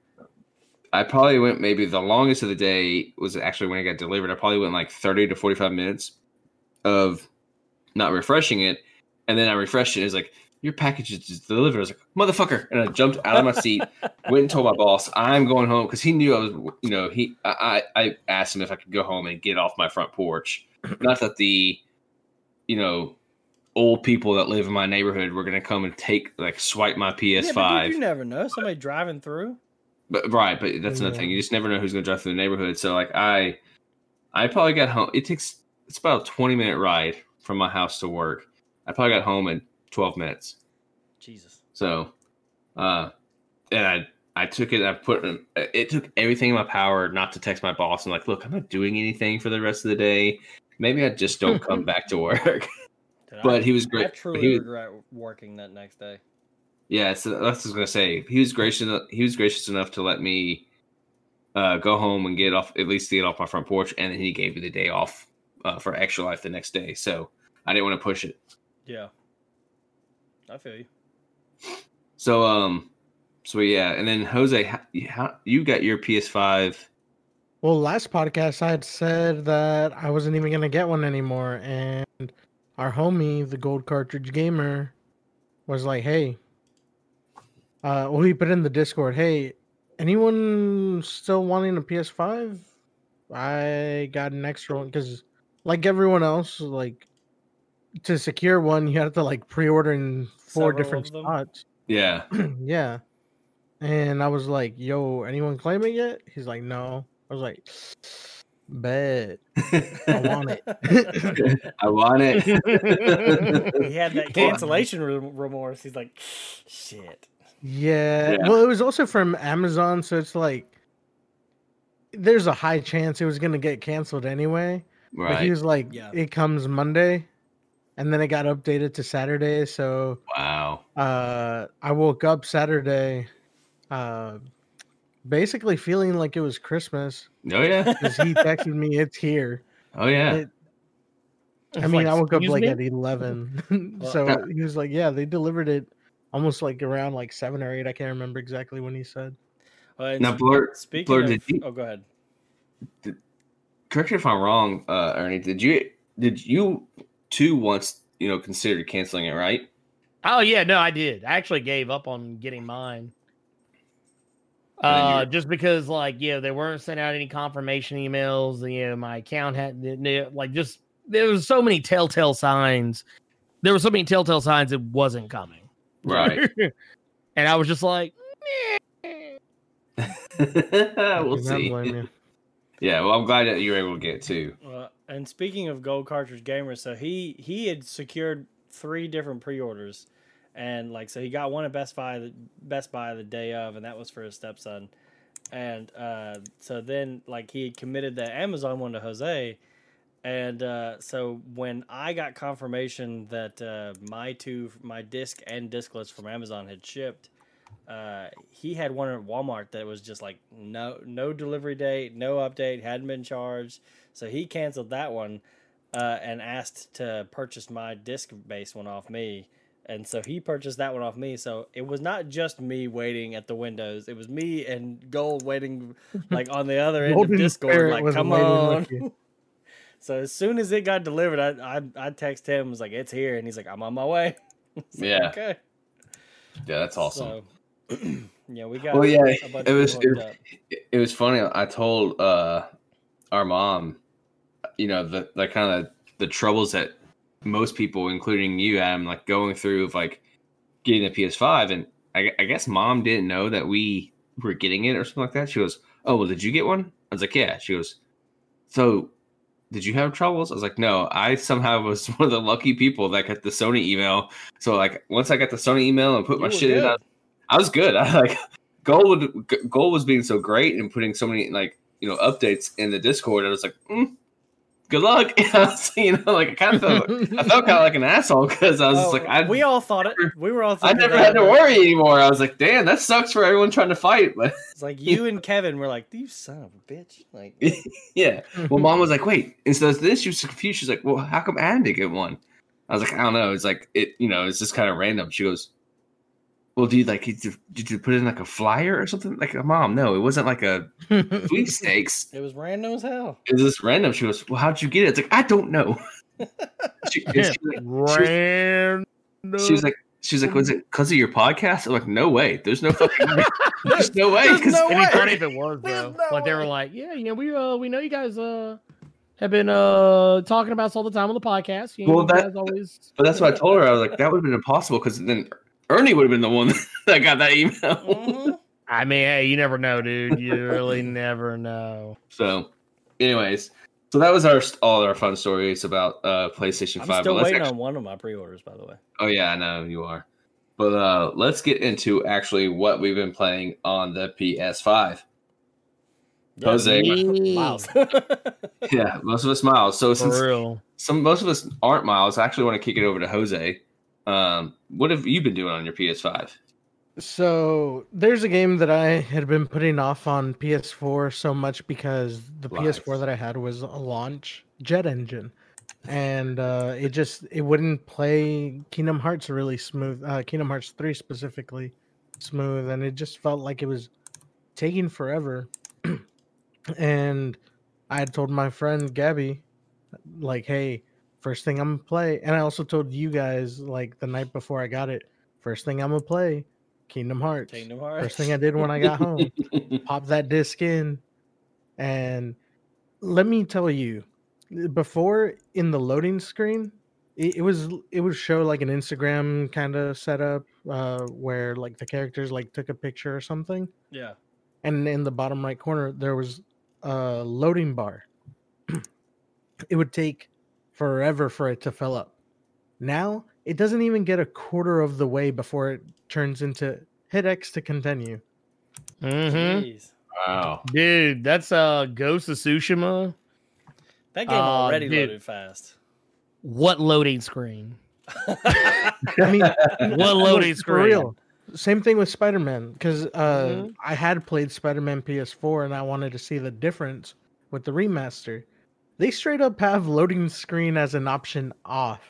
I probably went maybe the longest of the day was actually when it got delivered. I probably went like 30 to 45 minutes of not refreshing it. And then I refreshed it. It was like, your package is just delivered. I was like, motherfucker. And I jumped out of my seat, went and told my boss, I'm going home because he knew I was, you know, he, I I asked him if I could go home and get off my front porch. Not that the, you know, old people that live in my neighborhood were going to come and take, like, swipe my Yeah, dude, PS5. you never know. Somebody driving through. But right, but that's another Yeah. thing. You just never know who's gonna drive through the neighborhood. So like I, I probably got home. It takes it's about a twenty minute ride from my house to work. I probably got home in twelve minutes. Jesus. So, uh, and I I took it. I put it took everything in my power not to text my boss and like, look, I'm not doing anything for the rest of the day. Maybe I just don't come back to work. Dude, But I, he was great. I great. truly He was- regret working that next day. Yeah, so that's what I was gonna say. He was gracious. He was gracious enough to let me uh, go home and get off, at least get off my front porch, and then he gave me the day off uh, for extra life the next day. So I didn't want to push it. Yeah. I feel you. So um, so yeah, and then Jose, how, how you got your PS5? Well, last podcast I had said that I wasn't even gonna get one anymore, and our homie, the Gold Cartridge Gamer, was like, "Hey, uh, well, he put in the Discord, hey, anyone still wanting a PS5? I got an extra one because, like everyone else, like to secure one, you have to like pre-order in four Several different spots." Yeah, yeah. And I was like, yo, anyone claim it yet? He's like, no. I was like, bet. I want it. I want it. he had that cancellation remorse. He's like, shit. yeah. Yeah. Well, it was also from Amazon, so it's like there's a high chance it was gonna get canceled anyway. But he was like, Yeah. it comes Monday, and then it got updated to Saturday. So Wow. uh I woke up Saturday, uh basically feeling like it was Christmas. Oh yeah. Because he texted me, it's here. Oh yeah. It- I It's mean, like, I woke up like me?" at eleven, Well, so he was like, "Yeah, they delivered it almost like around like seven or eight. I can't remember exactly when he said." Well, and Now, Blur, speaking Blur, of, did you oh, go ahead. correct me if I'm wrong, uh, Ernie? Did you did you too once you know considered canceling it? Right? Oh yeah, no, I did. I actually gave up on getting mine. And then you Uh, just because like yeah, they weren't sending out any confirmation emails. You know, my account had the- the- like just there was so many telltale signs. There were so many telltale signs it wasn't coming. Right. and I was just like, we'll see. blame you. Yeah. Well, I'm glad that you were able to get it too. Uh, and speaking of Gold Cartridge Gamer, so he he had secured three different pre-orders, and like so he got one at Best Buy the Best Buy the day of, and that was for his stepson, and uh, so then like he committed the Amazon one to Jose, and uh, so when I got confirmation that uh, my two my disc and discless from Amazon had shipped. Uh, he had one at Walmart that was just like no no delivery date, no update, hadn't been charged. So he canceled that one uh, and asked to purchase my disc based one off me. And so he purchased that one off me. So it was not just me waiting at the windows. It was me and Gold waiting like on the other end of Discord. Spirit Like, come on. so as soon as it got delivered, I I, I text him was like, it's here, and he's like, I'm on my way. I like, Yeah. Okay. Yeah, that's awesome. So, yeah, we got. Well, yeah, a bunch it was- it- it, it was funny. I told uh, our mom, you know, the the kind of the troubles that most people, including you, Adam, like going through of like getting the PS5, and I, I guess mom didn't know that we were getting it or something like that. She goes, "Oh, well, did you get one?" I was like, "Yeah." She goes, "So." Did you have troubles? I was like, no. I somehow was one of the lucky people that got the Sony email. So like, once I got the Sony email and put You my shit in, good. I, I was good. I like Gold Gold was being so great and putting so many like you know updates in the Discord. I was like, mm, good luck. I was, you know, like I kind of felt I felt kind of like an asshole because I was just Oh, like, I we all thought it. We were all. I never had to worry anymore. I was like, damn, that sucks for everyone trying to fight. But It's like you and Kevin were like, "You son of a bitch!" Like, yeah, well, mom was like, wait. Instead of this, she was confused. She's like, well, how come Andy get one? I was like, I don't know. It's like it, you know, it's just kind of random. She goes, well, do you like did you, did you put in like a flyer or something? Like, a mom, no, it wasn't like a sweepstakes. it was random as hell. It was just random. She goes, well, how'd you get it? It's like I don't know. she, she, was like, random. she was like, she was like, was it because of your podcast? I'm like, no way. There's no fucking. way. There's no way. There's 'cause- no It'd be way. funny if it was There's though. no like they were like, yeah, you know, we uh we know you guys uh have been uh talking about us all the time on the podcast. You, Well, you that- always But that's what I told her. I was like, that would have been impossible because then Ernie would have been the one that got that email. Mhm. I mean, hey, you never know, dude. You really never know. So, anyways, so that was our all our fun stories about uh PlayStation I'm Five. still But waiting actu- on one of my pre-orders, by the way. Oh yeah, I know you are. But uh let's get into actually what we've been playing on the PS5. Yeah, Jose. Miles. Yeah, most of us miles. So since real. some most of us aren't miles, I actually want to kick it over to Jose. Um, what have you been doing on your PS5? So there's a game that I had been putting off on PS4 so much because the Lies. PS4 that I had was a launch jet engine, and uh, it just it wouldn't play Kingdom Hearts really smooth. Uh, Kingdom Hearts three specifically smooth, and it just felt like it was taking forever. and I had told my friend Gabby, like, hey, first thing I'm gonna play, and I also told you guys like the night before I got it, first thing I'm gonna play, Kingdom Hearts. Kingdom Hearts. First thing I did when I got home, pop that disc in, and let me tell you, before in the loading screen, it, it was it would show like an Instagram kind of setup uh, where like the characters like took a picture or something, Yeah. and in the bottom right corner there was a loading bar. it would take forever for it to fill up. Now it doesn't even get a quarter of the way before it turns into hit X to continue. Mm-hmm. Jeez. wow. Dude, that's uh Ghost of Tsushima. That game Aw, already dude. loaded fast. What loading screen? I mean, What loading for screen? real. Same thing with Spider Man because uh, Mhm. I had played Spider Man PS4 and I wanted to see the difference with the remaster. They straight up have loading screen as an option off.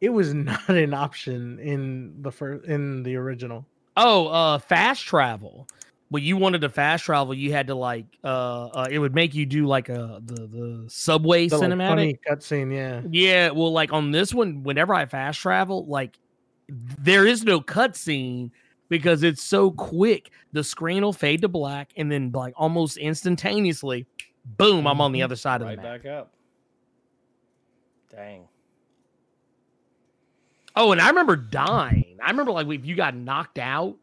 It was not an option in the first in the original. Oh, uh fast travel. When you wanted to fast travel, you had to like uh, uh it would make you do like a the the subway The cinematic. funny cutscene, yeah. Yeah, well, like on this one, whenever I fast travel, like there is no cutscene because it's so quick. The screen will fade to black, and then like almost instantaneously, boom, I'm on the Mhm. other side of right the map. back up. Dang. Oh, and I remember dying. I remember like if you got knocked out,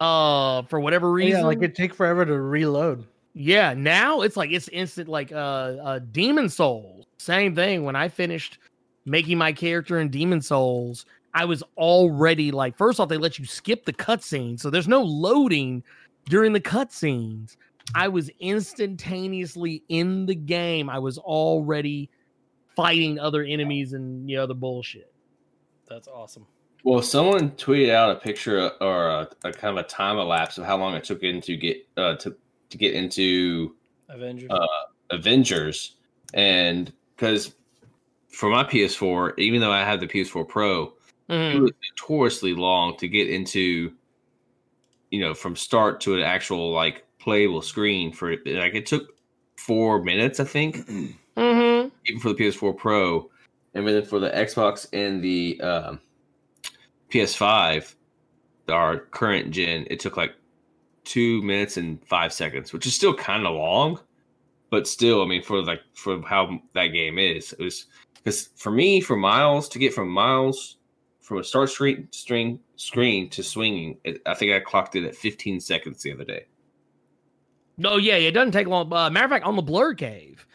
uh, for whatever reason. Yeah, like it take forever to reload. Yeah, now it's like it's instant like uh uh Demon's Souls. Same thing. When I finished making my character in Demon's Souls, I was already like first off, they let you skip the cutscene, so there's no loading during the cutscenes. I was instantaneously in the game. I was already fighting other enemies and you know the bullshit. That's awesome. Well, someone tweeted out a picture or a, a kind of a time elapse of how long it took in to get uh, to to get into Avengers. Uh, Avengers, and because for my PS4, even though I have the PS4 Pro, it Mhm. was notoriously long to get into. You know, from start to an actual like playable screen for. Like it took four minutes, I think, Mhm. even for the PS4 Pro, and then for the Xbox and the um, PS5, our current gen, it took like two minutes and five seconds, which is still kind of long, but still, I mean, for like for how that game is, it was because for me, for Miles to get from Miles from a start screen string screen to swinging, it, I think I clocked it at 15 seconds the other day. No, yeah, it doesn't take long. Uh, matter of fact, on the Blur Cave,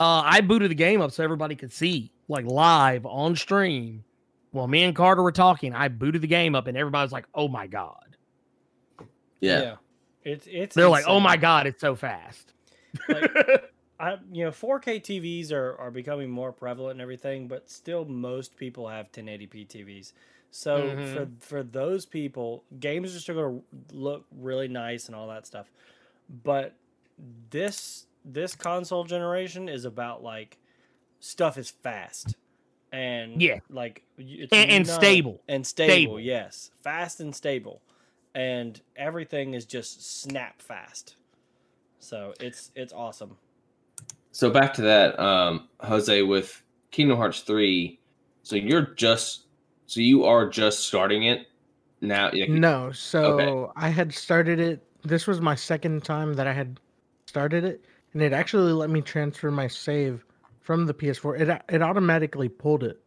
uh, I booted the game up so everybody could see, like live on stream. While me and Carter were talking, I booted the game up, and everybody's like, "Oh my god!" Yeah, it's it's They're like, "Oh my god, it's so fast." Like, I you know 4K TVs are are becoming more prevalent and everything, but still most people have 1080p TVs. So Mhm. for for those people, games are still going to look really nice and all that stuff. But this this console generation is about like stuff is fast and Yeah. like it's And- and stable. and stable, Stable. yes, fast and stable, and everything is just snap fast. So it's it's awesome. So back to that, um, Jose, with Kingdom Hearts three. So you're just, so you are just starting it now. like- No, so I had started it. This was my second time that I had started it, and it actually let me transfer my save from the PS4. It it automatically pulled it.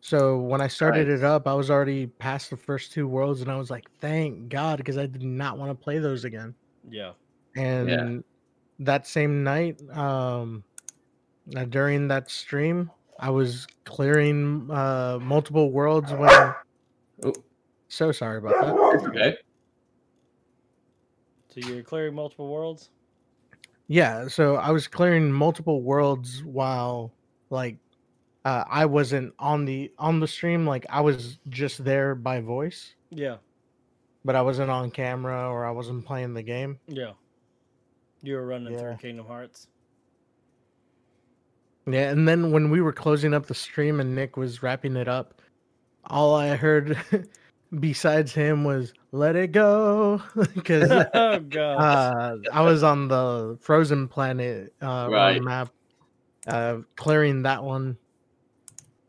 So when I started Right. it up, I was already past the first two worlds, and I was like, "Thank God," because I did not want to play those again. Yeah. And that same night, um, uh, during that stream, I was clearing uh, multiple worlds when. Oh. So sorry about that. Okay. So you're clearing multiple worlds. Yeah, so I was clearing multiple worlds while like uh, I wasn't on the on the stream. Like I was just there by voice, Yeah. but I wasn't on camera or I wasn't playing the game. Yeah. You were running Yeah. through Kingdom Hearts. Yeah, and then when we were closing up the stream and Nick was wrapping it up, all I heard besides him was "Let it go" because oh uh, I was on the frozen planet uh, Right. map, uh, clearing that one,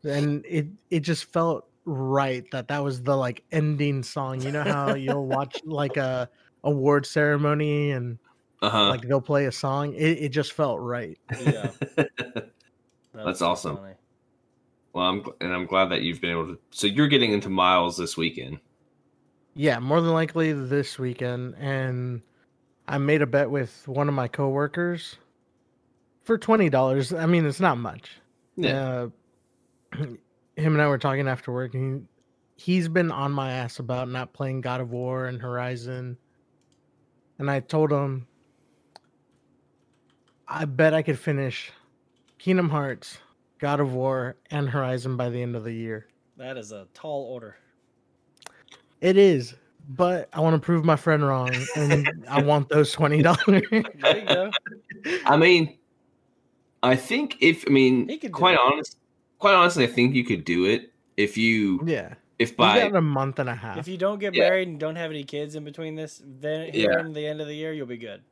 and it it just felt right that that was the like ending song. You know how you'll watch like a award ceremony and Uh huh. like they'll play a song. It it just felt right. yeah. That's awesome. funny. Well, I'm gl- and I'm glad that you've been able to. So you're getting into Miles this weekend. Yeah, more than likely this weekend, and I made a bet with one of my coworkers for twenty dollars. I mean, it's not much. Yeah. Uh, him and I were talking after work, and he, he's been on my ass about not playing God of War and Horizon. And I told him, I bet I could finish Kingdom Hearts, God of War, and Horizon by the end of the year. That is a tall order. It is, but I want to prove my friend wrong, and I want those twenty dollars. There you go. I mean, I think if I mean, He could do quite honest, quite honestly, I think you could do it if you yeah, if we by got a month and a half. If you don't get Yeah. married and don't have any kids in between this, then Yeah. the end of the year, you'll be good.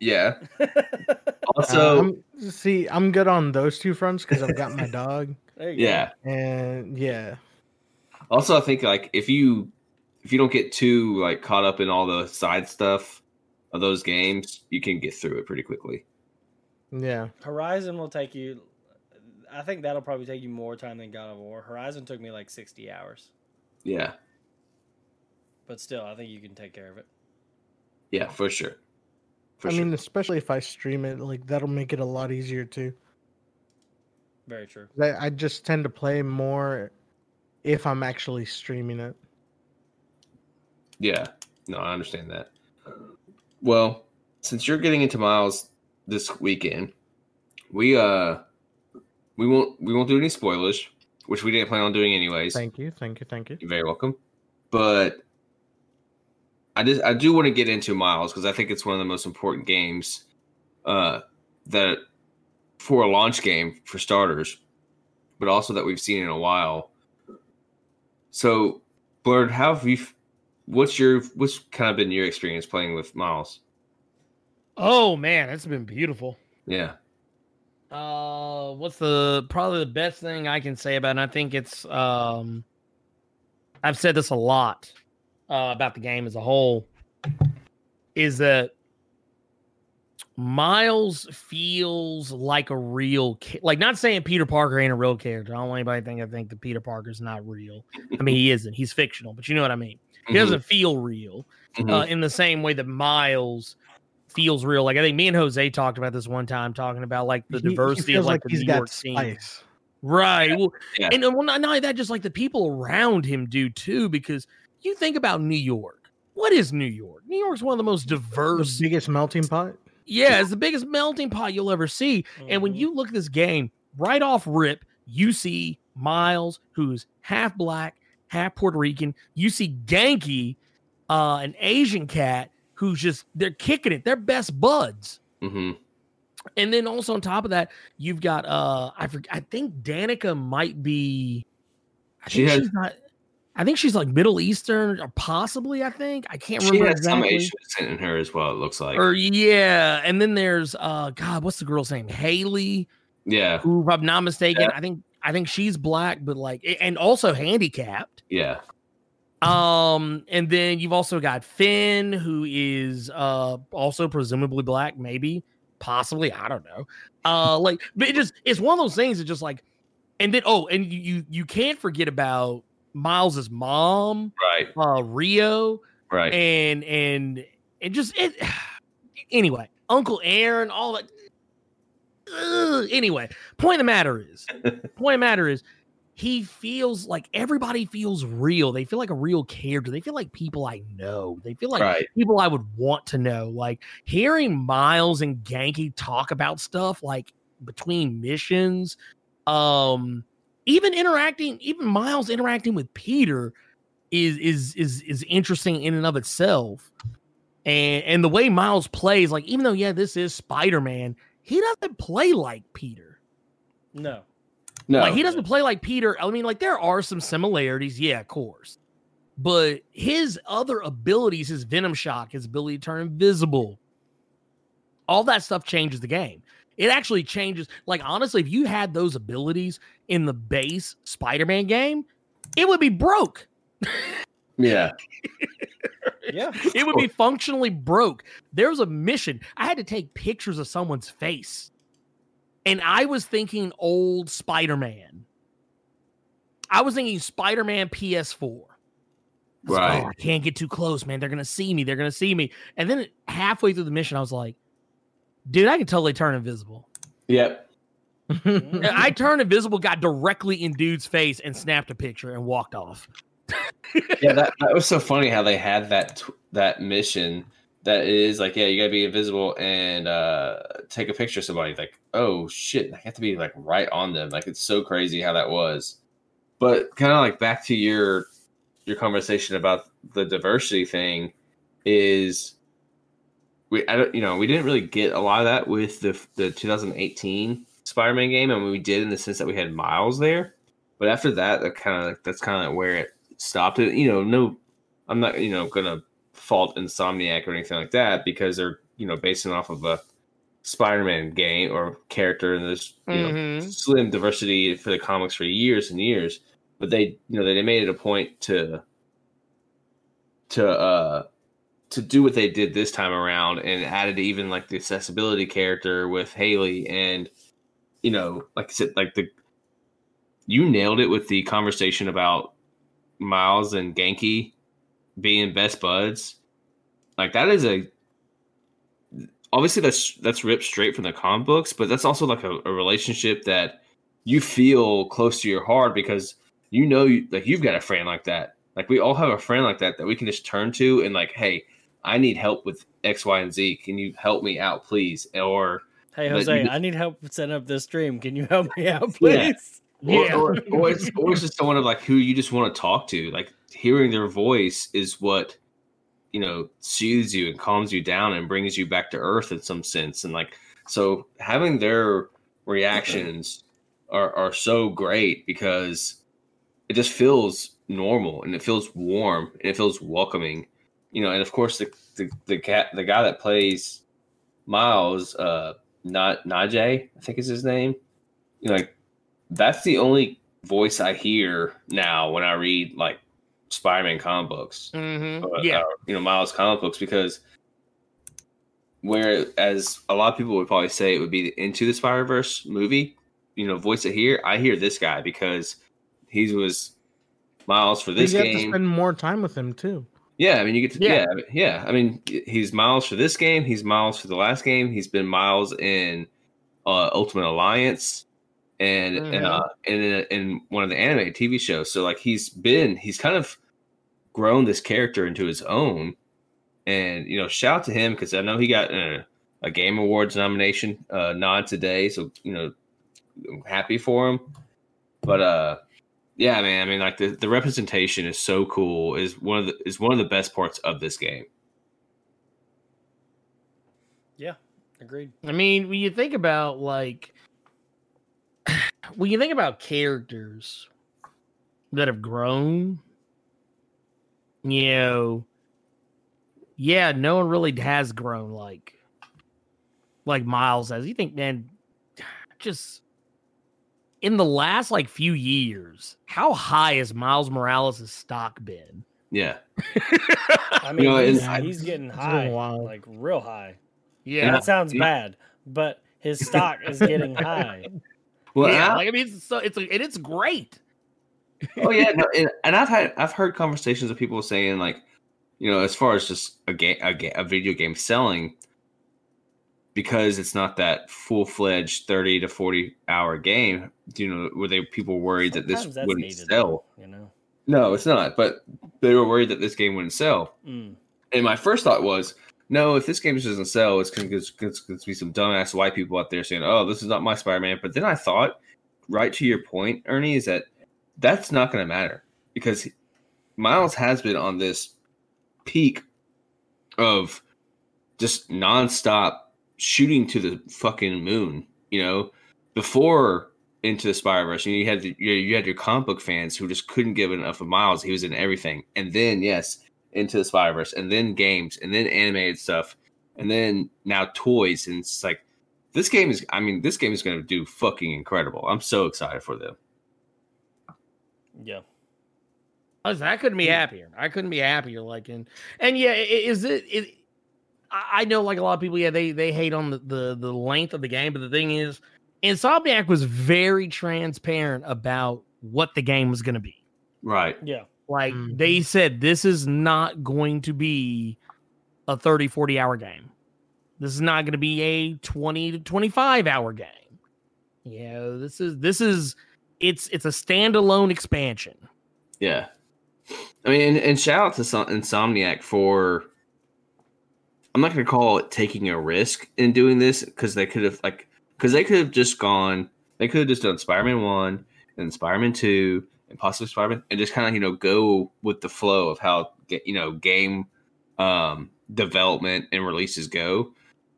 Yeah. Also, uh, I'm, see, I'm good on those two fronts because I've got my dog, there you yeah. and yeah, Also, I think like if you if you don't get too like caught up in all the side stuff of those games, you can get through it pretty quickly. yeah. Horizon will take you. I think that'll probably take you more time than God of War. Horizon took me like sixty hours, Yeah, but still, I think you can take care of it. yeah, for sure. For I sure. mean, especially if I stream it, like that'll make it a lot easier too. Very true. I, I just tend to play more if I'm actually streaming it. Yeah, no, I understand that. Well, since you're getting into Miles this weekend, we uh we won't we won't do any spoilers, which we didn't plan on doing anyways. Thank you, thank you, thank you. You're very welcome. But I just I do want to get into Miles because I think it's one of the most important games uh that for a launch game for starters, but also that we've seen in a while. So, Blurred, how have you? What's your what's kind of been your experience playing with Miles? Oh man, it's been beautiful. Yeah, Uh, what's the probably the best thing I can say about it? And I think it's um, I've said this a lot uh, about the game as a whole. Is that Miles feels like a real kid? Like, not saying Peter Parker ain't a real character. I don't want anybody to think I think that Peter Parker's not real. I mean, he isn't. He's fictional, but you know what I mean. He Mhm, doesn't feel real mhm. uh, in the same way that Miles feels real. Like I think me and Jose talked about this one time, talking about like the He- he diversity feels of like, the he's New got York scene. spice. Right. Well, Yeah. and uh, well, not, not only that, just like the people around him do too, because you think about New York. What is New York? New York's one of the most The diverse. biggest melting pot. Yeah, it's the biggest melting pot you'll ever see. And when Mhm. you look at this game, right off rip, you see Miles, who's half black, half Puerto Rican. You see Ganke, uh, an Asian cat who's just they're kicking it. They're best buds. Mhm. And then also on top of that, you've got uh I forget I think Danika might be I She think has- she's not I think she's like Middle Eastern or possibly, I think. I can't She remember has some exactly. Asian in her as well. It looks like. Or yeah, and then there's uh God, what's the girl's name? Haley, yeah, who, if I'm not mistaken, Yeah. I think I think she's black, but like and also handicapped. yeah, Um, and then you've also got Finn, who is uh also presumably black, maybe, possibly, I don't know. Uh, like, but it just it's one of those things that just like and then oh, and you, you can't forget about Miles's mom, Right. uh, Rio, Right. and and and just it. Anyway, Uncle Aaron, all that. Ugh, anyway, point of the matter is, point of the matter is, he feels like everybody feels real. They feel like a real character. They feel like people I know. They feel like right. people I would want to know. Like hearing Miles and Ganke talk about stuff like between missions, um, even interacting, even Miles interacting with Peter is is is is interesting in and of itself. And and the way Miles plays, like even though yeah, this is Spider-Man, he doesn't play like Peter. No. No. Like he doesn't play like Peter. I mean, like there are some similarities, yeah, of course. But his other abilities, his Venom Shock, his ability to turn invisible, all that stuff changes the game. It actually changes. Like honestly, if you had those abilities in the base Spider-Man game, it would be broke. yeah. Yeah. It would be functionally broke. There was a mission. I had to take pictures of someone's face. And I was thinking old Spider-Man. I was thinking Spider-Man PS4. I was like, Right. "Oh, I can't get too close, man. They're gonna see me. They're gonna see me. And then halfway through the mission, I was like, dude, I can totally turn invisible. Yep. I turned invisible, got directly in dude's face, and snapped a picture and walked off. yeah, that, that was so funny how they had that t- that mission that is like, yeah, you gotta be invisible and uh take a picture of somebody. Like, oh shit, I have to be like right on them. Like, it's so crazy how that was. But kind of like back to your your conversation about the diversity thing is we I don't you know we didn't really get a lot of that with the the 2018 Spider-Man game. I mean, we did in the sense that we had Miles there, but after that, that kind of that's kind of where it stopped it. You know, no, I'm not you know gonna fault Insomniac or anything like that because they're you know basing off of a Spider-Man game or character and there's you know Mhm. slim diversity for the comics for years and years. But they you know they made it a point to to uh to do what they did this time around and added even like the accessibility character with Haley and you know like I said like the you nailed it with the conversation about Miles and Ganke being best buds. Like that is a obviously that's that's ripped straight from the comic books, but that's also like a, a relationship that you feel close to your heart because you know you, like you've got a friend like that. Like we all have a friend like that that we can just turn to and like, hey, I need help with X, Y, and Z. Can you help me out, please? Or Hey Jose, you- I need help setting up this stream. Can you help me out, please? Or, Yeah. or, or, it's, or it's just someone of like who you just want to talk to. Like hearing their voice is what you know soothes you and calms you down and brings you back to earth in some sense. And like so, having their reactions are are so great because it just feels normal and it feels warm and it feels welcoming. You know, and of course the the the cat the guy that plays Miles, uh, not Najee, I think is his name. You know, like that's the only voice I hear now when I read like Spider-Man comic books. Mhm. uh, Yeah. uh, you know, Miles comic books because whereas a lot of people would probably say it would be the Into the Spider Verse movie, you know, voice I hear, I hear this guy because he was Miles for this you have to game. spend more time with him too. Yeah, I mean, you get to, Yeah. yeah. yeah. I mean, he's Miles for this game. He's Miles for the last game. He's been Miles in uh, Ultimate Alliance, and Mhm. and uh, and in, in one of the anime TV shows. So like, he's been he's kind of grown this character into his own, and you know, shout out to him because I know he got a, a Game Awards nomination uh, nod today. So you know, I'm happy for him. But uh, yeah, man. I mean, like the, the representation is so cool. Is one of the is one of the best parts of this game. Yeah, agreed. I mean, when you think about like when you think about characters that have grown, you know, yeah, no one really has grown like like Miles has. You think, man, just in the last like few years, how high has Miles Morales' stock been? Yeah, I mean, know, he's, I- he's getting high, like real high. Yeah, That sounds Yeah. bad, but his stock is getting high. Well, yeah, I- like I mean, it's so it's and it's great. oh yeah, no, and, and I've had I've heard conversations of people saying like, you know, as far as just a game a, ga- a video game selling, because it's not that full fledged thirty to forty hour game. You know, were they people worried that this wouldn't needed, sell? You know. No, it's not. But they were worried that this game wouldn't sell. Mm. And my first thought was, no, if this game doesn't sell, it's going to be some dumbass white people out there saying, "Oh, this is not my Spider-Man." But then I thought, right to your point, Ernie, is that that's not going to matter because Miles has been on this peak of just nonstop shooting to the fucking moon. You know, before into the Spider-Verse, you had the, you you had your comic book fans who just couldn't give enough of Miles. He was in everything, and then yes, into the Spider-Verse, and then games, and then animated stuff, and then now toys, and it's like this game is. I mean, this game is going to do fucking incredible. I'm so excited for them. Yeah. Listen, I couldn't be mm. happier. I couldn't be happier. Like, and and yeah, is it? it I I know, like a lot of people, yeah, they they hate on the the, the length of the game, but the thing is, Insomniac was very transparent about what the game was going to be. Right. Yeah. Like Mhm. they said, this is not going to be a 30, 40 hour game. This is not going to be a 20 to 25 hour game. You know, this is this is it's it's a standalone expansion. Yeah. I mean, and, and shout out to Som- Insomniac for. I'm not going to call it taking a risk in doing this because they could have like because they could have just gone. They could have just done Spider-Man one and Spider-Man two and possibly Spider-Man and just kind of you know go with the flow of how you know game um development and releases go.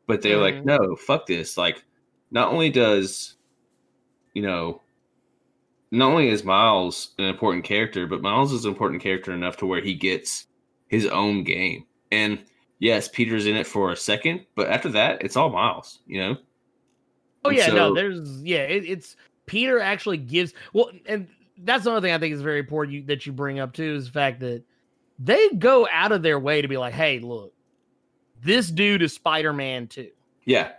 But they're like, Mhm. no, fuck this. Like, not only does you know not only is Miles an important character, but Miles is an important character enough to where he gets his own game. And yes, Peter's in it for a second, but after that, it's all Miles, you know? Oh And yeah, no, there's yeah, it, it's Peter actually gives well, and that's another thing I think is very important you, that you bring up too is the fact that they go out of their way to be like, hey, look, this dude is Spider Man too. Yeah.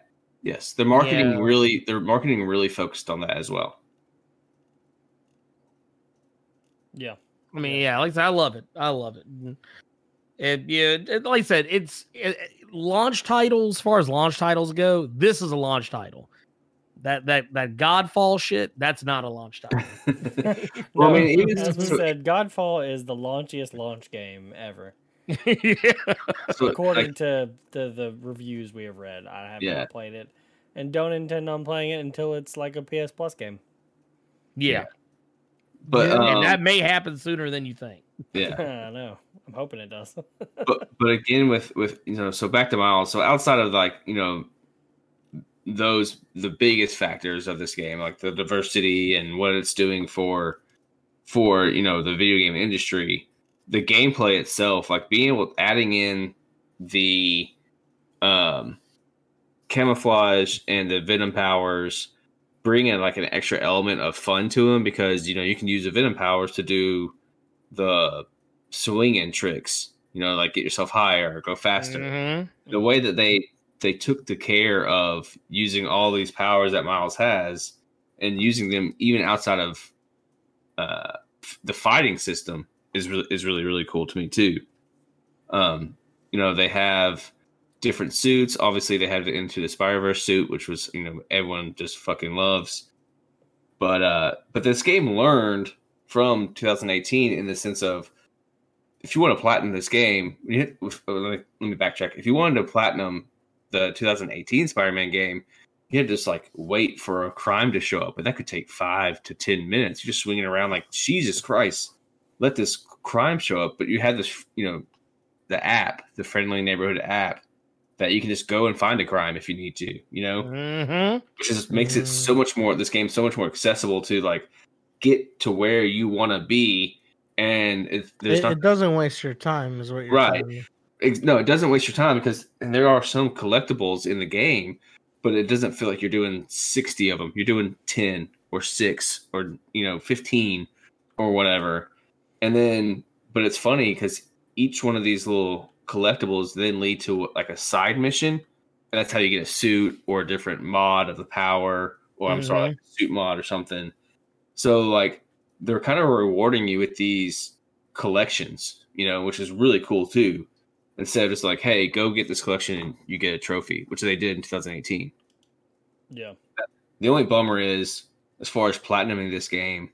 Yes. The marketing Yeah. really their marketing really focused on that as well. Yeah. I mean, yeah, like I said, I love it. I love it. And- And yeah, it- like I said, it's it, it- launch titles. As far as launch titles go, this is a launch title. That that that Godfall shit, that's not a launch title. Well, I mean, even as we said, Godfall is the launchiest launch game ever, yeah. So, according like, to the the reviews we have read. I have Yeah. not played it, and don't intend on playing it until it's like a PS Plus game. yeah. but Yeah, um, and that may happen sooner than you think. yeah. I know. I'm hoping it does. but but again with with you know so back to miles so outside of like you know those the biggest factors of this game like the diversity and what it's doing for for you know the video game industry the gameplay itself like being able adding in the um camouflage and the venom powers bringing like an extra element of fun to them because you know you can use the venom powers to do the swinging tricks you know like get yourself higher go faster Mhm. the way that they they took the care of using all these powers that Miles has and using them even outside of uh, the fighting system is really is really really cool to me too. Um, you know they have different suits. Obviously, they have the Into the Spider Verse suit, which was you know everyone just fucking loves. But uh, but this game learned from 2018 in the sense of if you want to platinum this game, hit, uh, let, me, let me backtrack. If you wanted to platinum the 2018 Spider-Man game, you had to just like wait for a crime to show up, and that could take five to ten minutes. You're just swinging around like Jesus Christ, let this crime show up. But you had this, you know, the app, the friendly neighborhood app, that you can just go and find a crime if you need to. You know, Mhm. which just makes it so much more. This game so much more accessible to like get to where you want to be, and it, there's It, not it doesn't waste your time, is what you're Right. me. No, it doesn't waste your time because and there are some collectibles in the game, but it doesn't feel like you're doing 60 of them. You're doing 10 or 6 or you know 15 or whatever. And then but it's funny cuz each one of these little collectibles then lead to like a side mission and that's how you get a suit or a different mod of the power or I'm sorry, like mm-hmm. a suit mod or something. So like they're kind of rewarding you with these collections, you know, which is really cool too. Instead of just like, hey, go get this collection and you get a trophy, which they did in 2018. Yeah. The only bummer is, as far as platinuming this game,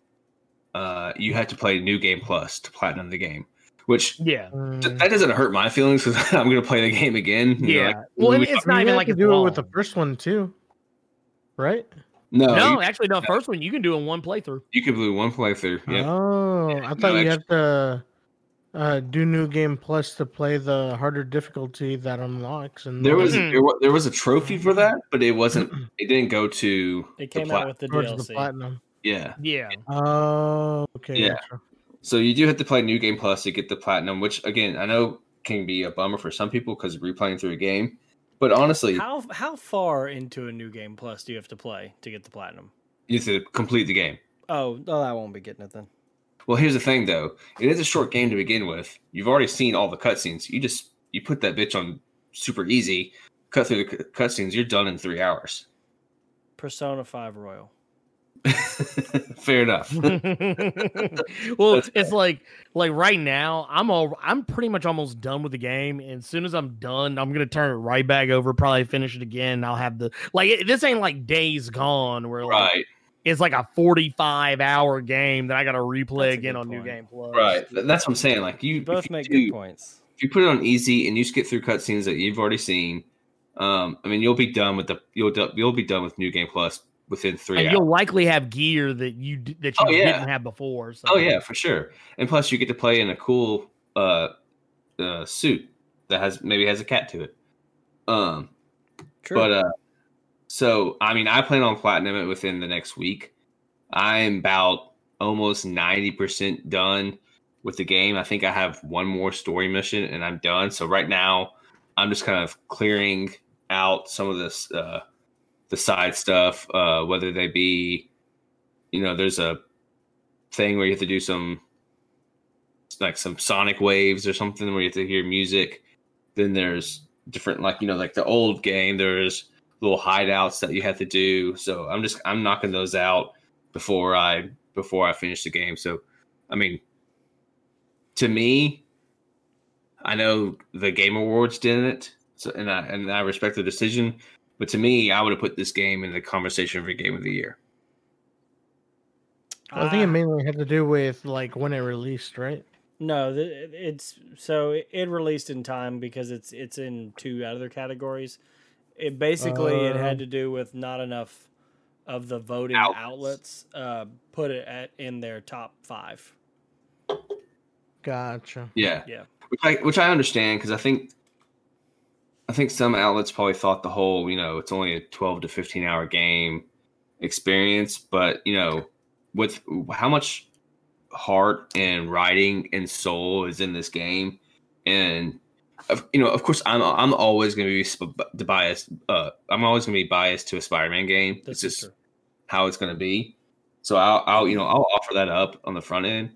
uh, you had to play New Game Plus to platinum the game, which Yeah. Th- that doesn't hurt my feelings because I'm going to play the game again. you know, Yeah. like- well, we- it's I not you even like to it's do it with the first one too, right? No, no, you, actually, no. First one you can do in one playthrough. you can do one playthrough. Yeah, Oh, Yeah, I no thought you extra- had to uh, do new game plus to play the harder difficulty that unlocks. And there was Mhm. there, there was a trophy for that, but it wasn't. It didn't go to It the came plat- out with the towards DLC. the platinum. yeah. Yeah. Oh, okay. Yeah. gotcha. So you do have to play New Game Plus to get the platinum, which again I know can be a bummer for some people because replaying through a game. But honestly, How how far into a new game plus do you have to play to get the platinum? you have to complete the game. Oh, oh, I won't be getting it then. Well, here's the thing though. It is a short game to begin with. You've already seen all the cutscenes. You just you put that bitch on super easy, cut through the cutscenes. You're done in three hours. Persona Five Royal. Fair enough. well, it's like like right now, I'm all I'm pretty much almost done with the game, and as soon as I'm done, I'm gonna turn it right back over, probably finish it again. I'll have the like it, this ain't like Days Gone where like right, it's like a 45 hour game that I gotta replay That's again good on New. Game Plus. right. That's what I'm saying. Like you, You if both you make do- good points. if you put it on easy and you skip through cutscenes that you've already seen, um, I mean, you'll be done with the you'll you'll be done with New Game Plus within three And hours. you'll likely have gear that you that you Oh, yeah. didn't have before. So. Oh yeah, for sure. And plus, you get to play in a cool uh, uh suit that has maybe has a cat to it. Um, True. but uh, so I mean, I plan on platinum it within the next week. I'm about almost ninety percent done with the game. I think I have one more story mission and I'm done. So right now, I'm just kind of clearing out some of this uh, the side stuff, uh, whether they be, you know, there's a thing where you have to do some like some sonic waves or something where you have to hear music. Then there's different like you know like the old game there's little hideouts that you have to do. So I'm just I'm knocking those out before I before I finish the game. So I mean to me I know the game awards didn't so and I and I respect the decision, but to me I would have put this game in the conversation for game of the year. I think it Ah, mainly had to do with like when it released, right? No, it's so it- it released in time because it's it's in two other categories. It basically it had to do with not enough of the voting Outlets. outlets uh, put it at in their top five. Gotcha. Yeah. Yeah. Which I which I understand because I think I think some outlets probably thought the whole, you know, it's only a 12 to 15 hour game experience, but you know, with how much heart and writing and soul is in this game and you know, of course I'm I'm always going to be biased uh I'm always going to be biased to a Spider-Man game. That's it's just true. how it's going to be. So I'll, I'll, you know, I'll offer that up on the front end.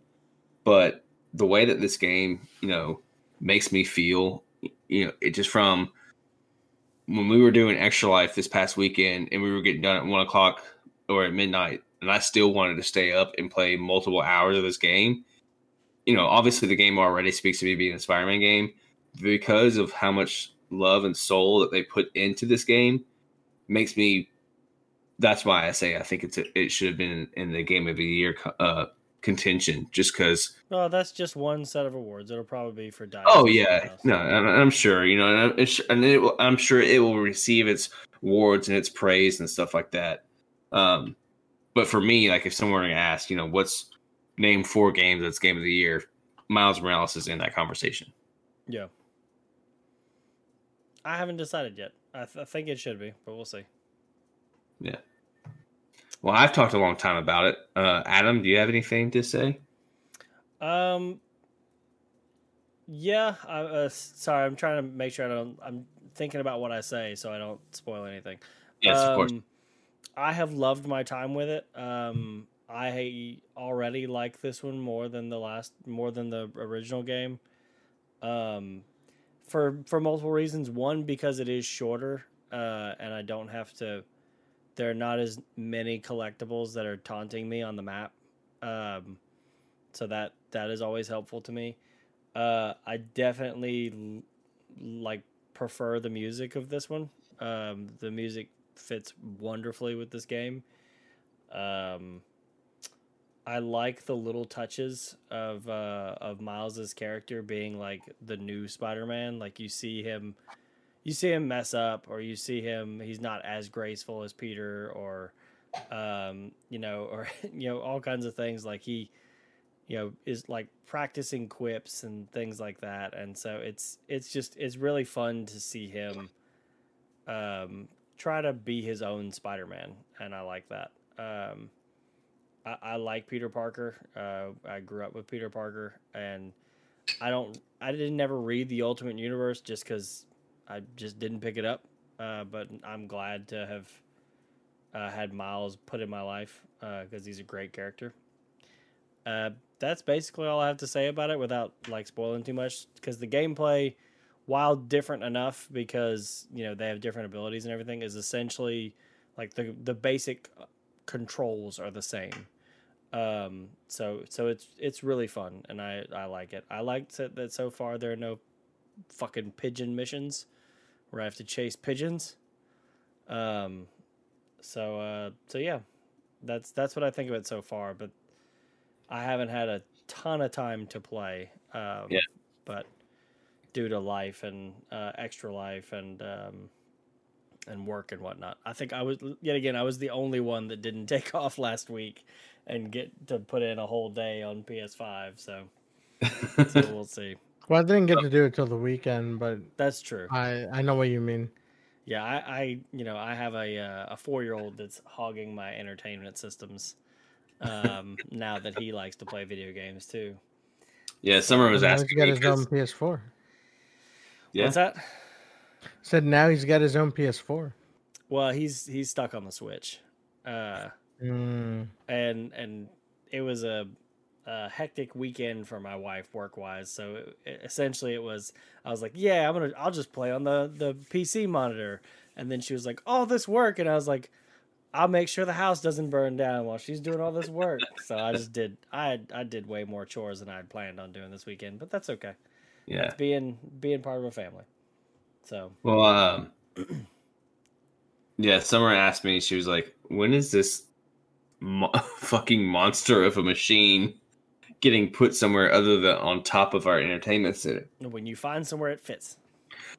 But the way that this game, you know, makes me feel, you know, it just from when we were doing Extra Life this past weekend and we were getting done at one o'clock or at midnight, and I still wanted to stay up and play multiple hours of this game. You know, obviously the game already speaks to me being a Spider-Man game because of how much love and soul that they put into this game makes me that's why I say I think it's a, it should have been in the game of the year uh, contention, just because. Well, that's just one set of awards. It'll probably be for Dice. Oh yeah, no, I'm sure you know, and, I'm- and it, will- I'm sure it will receive its awards and its praise and stuff like that. Um, but for me, like if someone were to ask, you know, what's name four games that's game of the year, Miles Morales is in that conversation. Yeah. I haven't decided yet. I, th- I think it should be, but we'll see. Well, I've talked a long time about it. Uh, Adam, do you have anything to say? Um. Yeah. I, uh, sorry, I'm trying to make sure I don't. I'm thinking about what I say so I don't spoil anything. Yes, of course. Um, I have loved my time with it. Um, I already like this one more than the last, more than the original game. Um, for for multiple reasons. One, because it is shorter, uh, and I don't have to. There are not as many collectibles that are taunting me on the map. Um, so that that is always helpful to me. Uh, I definitely l- like prefer the music of this one. Um, the music fits wonderfully with this game. Um, I like the little touches of uh, of Miles's character being like the new Spider-Man. Like you see him, you see him mess up, or you see him he's not as graceful as Peter, or um, you know, or you know, all kinds of things. Like he, you know, is like practicing quips and things like that. And so it's it's just it's really fun to see him um, try to be his own Spider-Man, and I like that. Um, I, I like Peter Parker. Uh, I grew up with Peter Parker, and I don't. I didn't never read the Ultimate Universe just because I just didn't pick it up. Uh, but I'm glad to have uh, had Miles put in my life because he's a great character. Uh, that's basically all I have to say about it without like spoiling too much because the gameplay, while different enough because you know they have different abilities and everything, is essentially like the the basic controls are the same. Um, so so it's it's really fun and I I like it. I liked that so far there are no fucking pigeon missions where I have to chase pigeons. Um, so uh, so yeah, that's that's what I think of it so far. But I haven't had a ton of time to play. Um, Yeah. But due to life and uh, extra life and um, and work and whatnot, I think I was yet again I was the only one that didn't take off last week and get to put in a whole day on PS5. So so we'll see. Well, I didn't get to do it till the weekend, but That's true. I I know what you mean. Yeah, I, I you know I have a uh, a four year old that's hogging my entertainment systems. Um, now that he likes to play video games too. yeah, Summer was Now asking he's got me. his 'cause- own PS4. yeah, What's that? Said now he's got his own PS4. Well, he's he's stuck on the Switch, uh, Mm, and and it was a, a hectic weekend for my wife work wise. So it, it- essentially, it was I was like, yeah, I'm gonna I'll just play on the the PC monitor, and then she was like, all this work, and I was like. I'll make sure the house doesn't burn down while she's doing all this work. so I just did I I did way more chores than I had planned on doing this weekend, but that's okay. yeah. It's being being part of a family. So Well, um, yeah, Summer asked me. She was like, "When is this mo- fucking monster of a machine getting put somewhere other than on top of our entertainment center?" when you find somewhere it fits,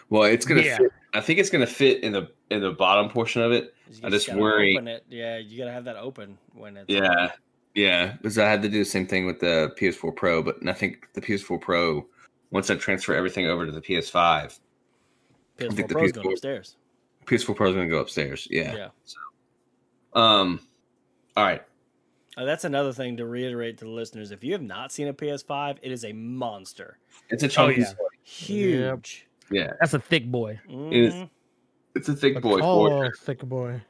Well, it's gonna Yeah. fit. I think it's gonna fit in the in the bottom portion of it. you I just gotta worry- Open it. Yeah, you gotta have that open when it's Yeah, yeah. Because I had to do the same thing with the PS4 Pro, but I think the PS4 Pro, once I transfer everything over to the PS5, I PS4 think the Pro's going PS4 upstairs. PS4 Pro is gonna go upstairs. Yeah. Yeah. So, Um. All right. Uh, that's another thing to reiterate to the listeners. If you have not seen a PS5, it is a monster. It's a chunky. yeah. Huge. Yeah. That's a thick boy. is- Mhm. It's a thick a boy. tall, for thick boy.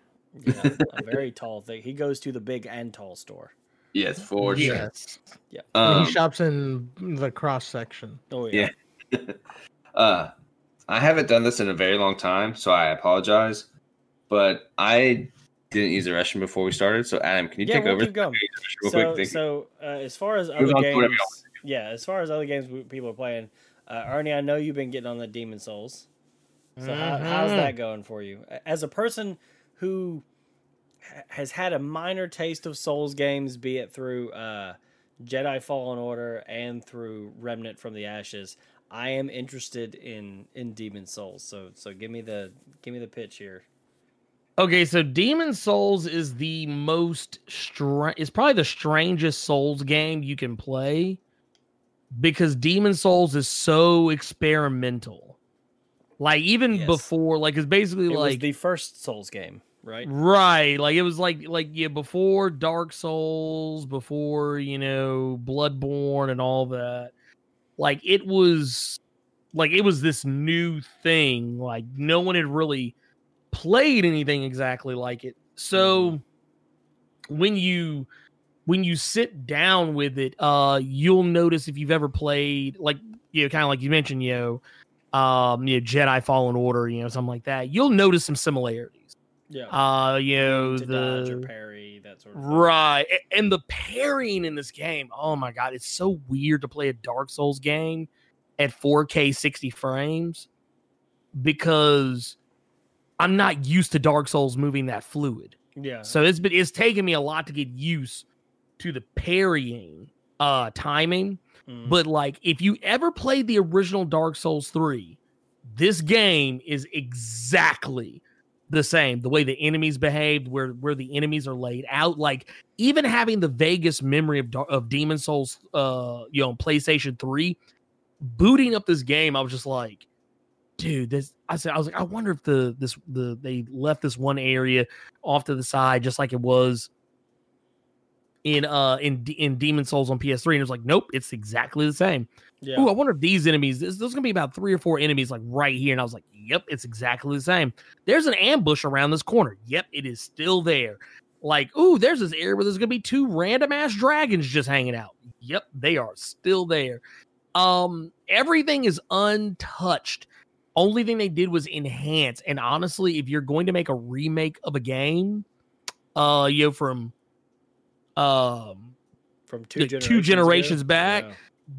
Yeah, a very tall thing. He goes to the big and tall store. Yes, for sure. Yes. Um, he shops in the cross section. Oh yeah. Yeah. uh, I haven't done this in a very long time, so I apologize. But I didn't use the restroom before we started. So Adam, can you Yeah, take we'll over? keep going. Real so, quick, so uh, as far as other games, yeah, as far as other games we, people are playing, uh, Ernie, I know you've been getting on the Demon Souls. So how, how's that going for you? As a person who has had a minor taste of Souls games, be it through uh, Jedi Fallen Order and through Remnant from the Ashes, I am interested in in Demon Souls. So so give me the give me the pitch here. Okay, so Demon Souls is the most strange. It's probably the strangest Souls game you can play because Demon Souls is so experimental. Like even Yes. before, like it's basically It was like the first Souls game, right? right, like it was like like yeah before Dark Souls, before you know Bloodborne and all that. Like it was like it was this new thing. Like no one had really played anything exactly like it. So when you when you sit down with it, uh, you'll notice if you've ever played like you know, kind of like you mentioned, you know, um, you know, Jedi Fallen Order, you know, something like that. You'll notice some similarities. Yeah. Uh, you know to the parry, that sort of thing. right, and the parrying in this game. Oh my god, it's so weird to play a Dark Souls game at 4K 60 frames because I'm not used to Dark Souls moving that fluid. Yeah. So it's been it's taken me a lot to get used to the parrying uh timing. Mhm. But like if you ever played the original Dark Souls 3, this game is exactly the same. The way the enemies behaved, where where the enemies are laid out, like even having the vaguest memory of of Demon Souls uh you know on PlayStation 3, booting up this game, I was just like dude this i said i was like i wonder if the this the they left this one area off to the side just like it was in uh in in demon souls on ps3 and it was like nope it's exactly the same. Yeah. Ooh, i wonder if these enemies there's, there's gonna be about three or four enemies like right here and i was like yep it's exactly the same. There's an ambush around this corner. Yep it is still there. Like ooh there's this area where there's gonna be two random ass dragons just hanging out. Yep they are still there. Um everything is untouched only thing they did was enhance and honestly if you're going to make a remake of a game uh you know from um From two two generations, generations ago? back.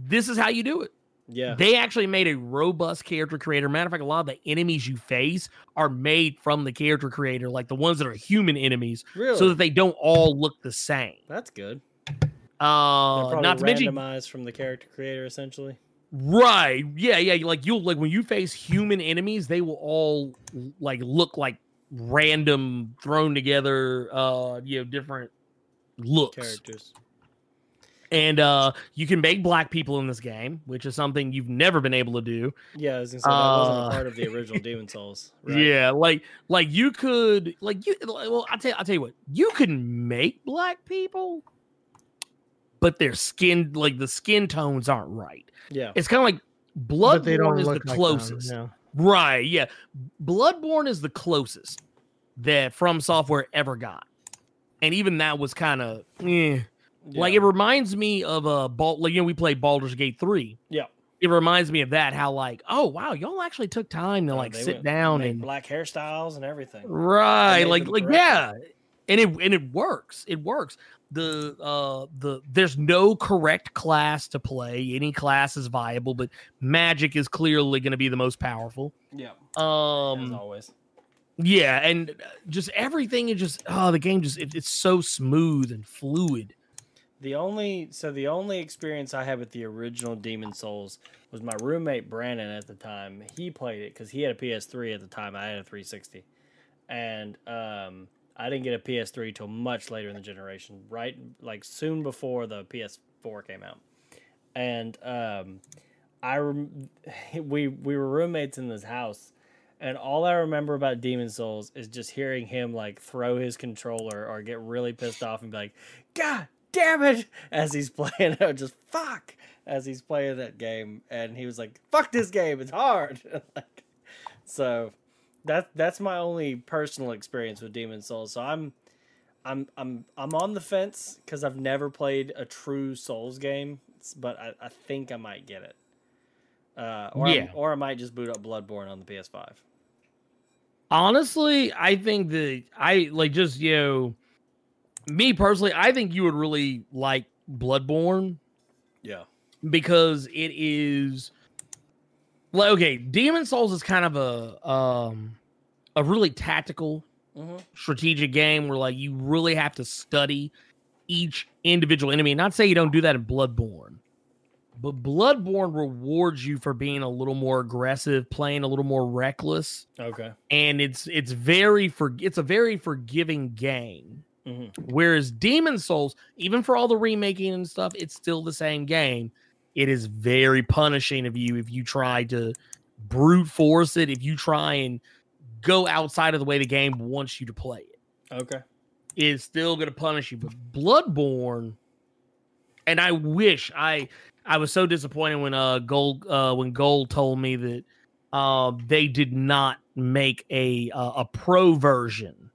this is how you do it Yeah. they actually made a robust character creator. Matter of fact, a lot of the enemies you face are made from the character creator, like the ones that are human enemies, Really? so that they don't all look the same. That's good. Uh, not to probably mention, randomized from the character creator, essentially. Right? Yeah, yeah. Like you'll like when you face human enemies, they will all like look like random thrown together. Uh, you know, different looks. Characters. And uh, you can make black people in this game, which is something you've never been able to do. Yeah, I was gonna say that wasn't Uh, a part of the original Demon Souls. Right? Yeah, like like you could like you well I tell I tell you what you can make black people, but their skin like the skin tones aren't right. Yeah. It's kind of like But they don't Bloodborne is the like them, closest, yeah. right? Yeah, Bloodborne is the closest that From Software ever got, and even that was kind of eh. like it reminds me of a ball. Like you know we played Baldur's Gate three. Yeah. It reminds me of that. How like oh wow y'all actually took time to Oh, like sit went- down and black hairstyles and everything. right like like correctly. yeah and it and it works it works the uh the there's no correct class to play any class is viable but magic is clearly going to be the most powerful Yeah. As um always. yeah and uh, just everything is just oh the game just it, it's so smooth and fluid The only so the only experience I had with the original Demon Souls was my roommate Brandon at the time. He played it because he had a PS3 at the time. I had a 360, and um, I didn't get a PS3 till much later in the generation. Right, like soon before the PS4 came out, and um, I rem- we we were roommates in this house. And all I remember about Demon Souls is just hearing him like throw his controller or get really pissed off and be like, God damn it, as he's playing it, just fuck as he's playing that game. And he was like, fuck this game, it's hard. like, so that that's my only personal experience with Demon Souls. So I'm I'm I'm I'm on the fence because I've never played a true Souls game, but I, I think I might get it. Uh, or Yeah. or I might just boot up Bloodborne on the PS5. honestly i think that i like just you know me personally i think you would really like bloodborne Yeah. because it is like okay demon souls is kind of a um a really tactical Mm-hmm. strategic game where like you really have to study each individual enemy not say you don't do that in bloodborne but bloodborne rewards you for being a little more aggressive playing a little more reckless Okay. and it's it's very for it's a very forgiving game Mm-hmm. Whereas Demon Souls, even for all the remaking and stuff, it's still the same game. It is very punishing of you if you try to brute force it, if you try and go outside of the way the game wants you to play it. Okay. Is still going to punish you. But Bloodborne, and I wish I I was so disappointed when uh Gold uh when Gold told me that uh they did not make a uh, a pro version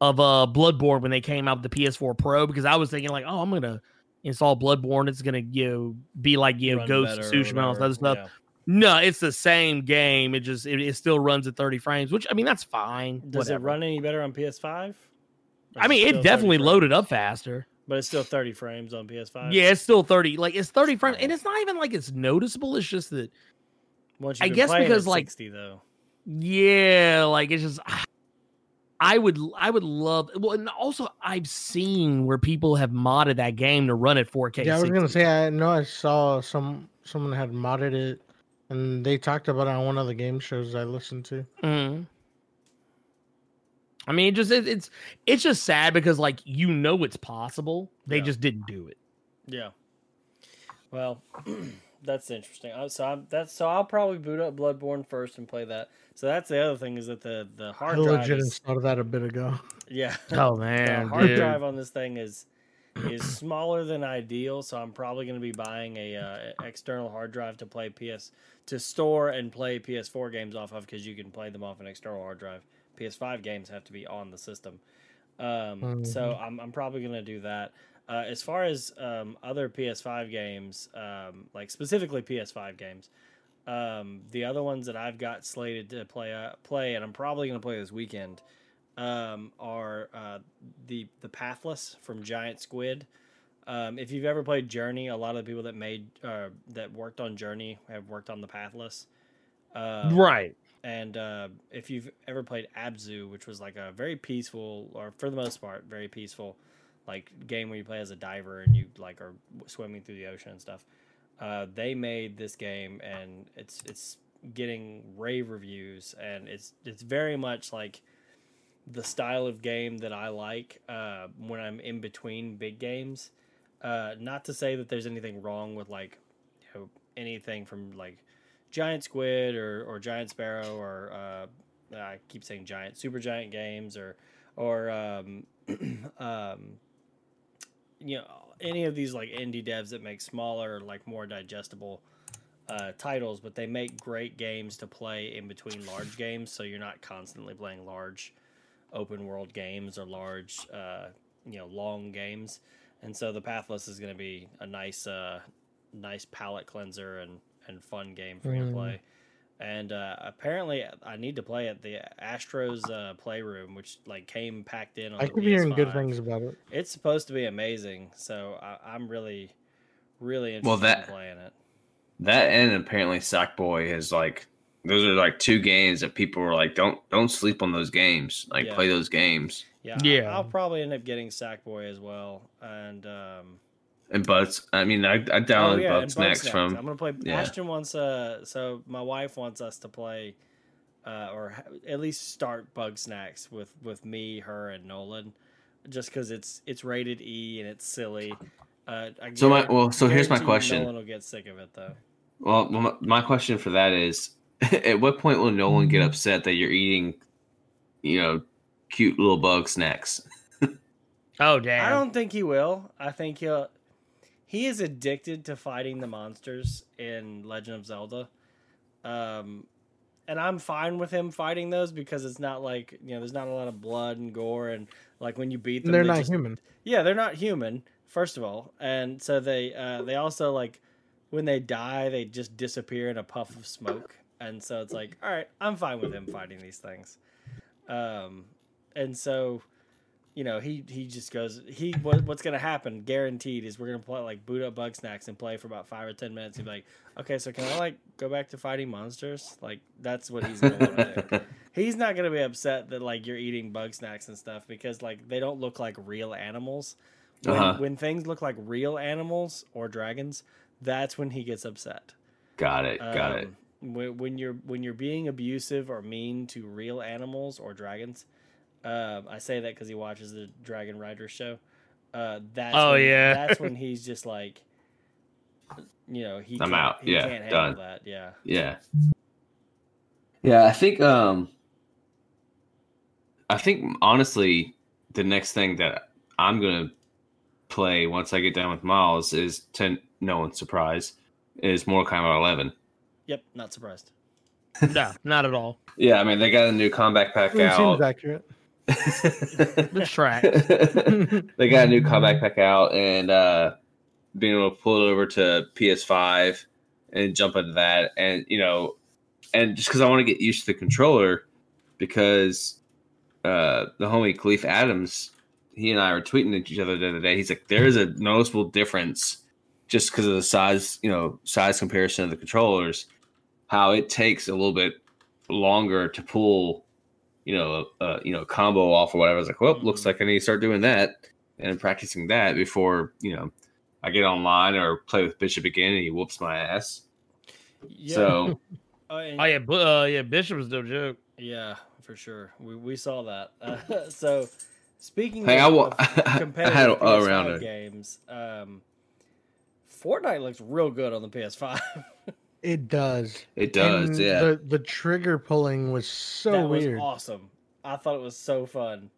of uh Bloodborne when they came out with the PS4 Pro because I was thinking like, oh, I'm gonna install Bloodborne. It's gonna you know be like you know Run Ghost Tsushima and all other stuff. No, it's the same game. It just it, it still runs at 30 frames, which I mean that's fine. Does it run any better on PS5? I mean, it definitely loaded up faster. but it's still 30 frames on PS5. Yeah, it's still 30. Like it's 30 frames, and it's not even like it's noticeable. It's just that, Once I you've guess because, like, 60 though. yeah, like it's just. Ah, I would, I would love. Well, and also I've seen where people have modded that game to run at 4K. Yeah, I was gonna say I know I saw some someone had modded it, and they talked about it on one of the game shows I listened to. Mhm. I mean, it just it, it's it's just sad because like you know it's possible, they Yeah. just didn't do it. Yeah. Well, that's interesting. Uh, So I'm, that's so I'll probably boot up Bloodborne first and play that. So that's the other thing is that the the I hard drive legit is, installed that a bit ago. yeah Oh the man, hard dude. drive on this thing is is smaller than ideal. So I'm probably going to be buying a uh, external hard drive to play PS to store and play PS4 games off of because you can play them off an external hard drive. PS5 games have to be on the system. Um, So I'm, I'm probably going to do that. Uh, as far as um, other PS5 games, um, like specifically PS5 games, um, the other ones that I've got slated to play, uh, play, and I'm probably going to play this weekend, um, are uh, the the Pathless from Giant Squid. Um, if you've ever played Journey, a lot of the people that made uh, that worked on Journey have worked on the Pathless. Um, right? and uh, if you've ever played Abzu, which was like a very peaceful, or for the most part, very peaceful, like game where you play as a diver and you like are swimming through the ocean and stuff, uh, they made this game and it's it's getting rave reviews and it's it's very much like the style of game that I like uh, when I'm in between big games. Uh, not to say that there's anything wrong with like you know anything from like giant squid or, or giant sparrow or uh, I keep saying giant super giant games or or um, um, you know any of these like indie devs that make smaller like more digestible uh, titles but they make great games to play in between large games so you're not constantly playing large open world games or large uh, you know long games and so the pathless is going to be a nice uh, nice palate cleanser and and fun game for you to Mm. play. And uh, apparently, I need to play at the Astro's uh, Playroom, which like came packed in on I the keep hearing good things about it. It's supposed to be amazing, so I, I'm really, really interested Well, that- in playing it. That and apparently Sackboy is like those are like two games that people were like, don't don't sleep on those games. Like Yeah. play those games. Yeah, Yeah. I, will probably end up getting Sackboy as well, and um, And Buds, I mean, I, I oh downloaded yeah, and Bugs Bug next Snacks. from. I'm gonna play. yeah. Ashton wants uh, so my wife wants us to play, uh, or at least start Bugsnax with with me, her, and Nolan, just because it's it's rated E and it's silly. Uh, I So my- well, so here's my question. Nolan will get sick of it though. Well, my, my question for that is, at what point will Nolan get upset that you're eating, you know, cute little bug snacks? Oh damn! I don't think he will. I think he'll. He is addicted to fighting the monsters in Legend of Zelda, um, and I'm fine with him fighting those because it's not like you know there's not a lot of blood and gore and like when you beat them They're they not just- human. Yeah, they're not human. First of all, and so they uh, they also like when they die they just disappear in a puff of smoke, and so it's like all right, I'm fine with him fighting these things, um, and so you know, he he just goes. He what, what's gonna happen? Guaranteed is we're gonna play like boot up Bugsnax and play for about five or ten minutes. He'd be like, okay, so can I like go back to fighting monsters? Like that's what he's gonna want to do. He's not gonna be upset that like you're eating bug snacks and stuff because like they don't look like real animals. When, Uh-huh. when things look like real animals or dragons, that's when he gets upset. got it. Got it. Um, When, when you're when you're being abusive or mean to real animals or dragons, um, I say that because he watches the Dragon Rider show. Uh, that's Oh, when, yeah. that's when he's just like, you know, he I'm out. He Yeah, can't handle done. that. Yeah, Yeah. Yeah, I think um I think honestly the next thing that I'm going to play once I get done with Miles is to no one's surprise is Mortal Kombat 11. Yep, not surprised. no, not at all. Yeah, I mean they got a new combat pack It seems out. accurate. The track. they got a new combat pack out and uh being able to pull it over to PS5 and jump into that, and you know, and just because I want to get used to the controller, because uh, the homie Khalif Adams, he and I were tweeting at each other the other day. He's like, there is a noticeable difference just because of the size, you know, size comparison of the controllers, how it takes a little bit longer to pull, you know, uh, you know, combo off or whatever. I was like, well, looks Mhm. like I need to start doing that and practicing that before, you know, I get online or play with Bishop again and he whoops my ass. Yeah. So Oh, Oh yeah, bu- uh, yeah. Bishop was no joke. yeah, for sure. We we saw that. Uh, so speaking hey, I, of, wa- of I had competitive all PS5 around it. games, um, Fortnite looks real good on the PS5. It does. It does, And yeah. The the trigger pulling was so that was weird. awesome. I thought it was so fun.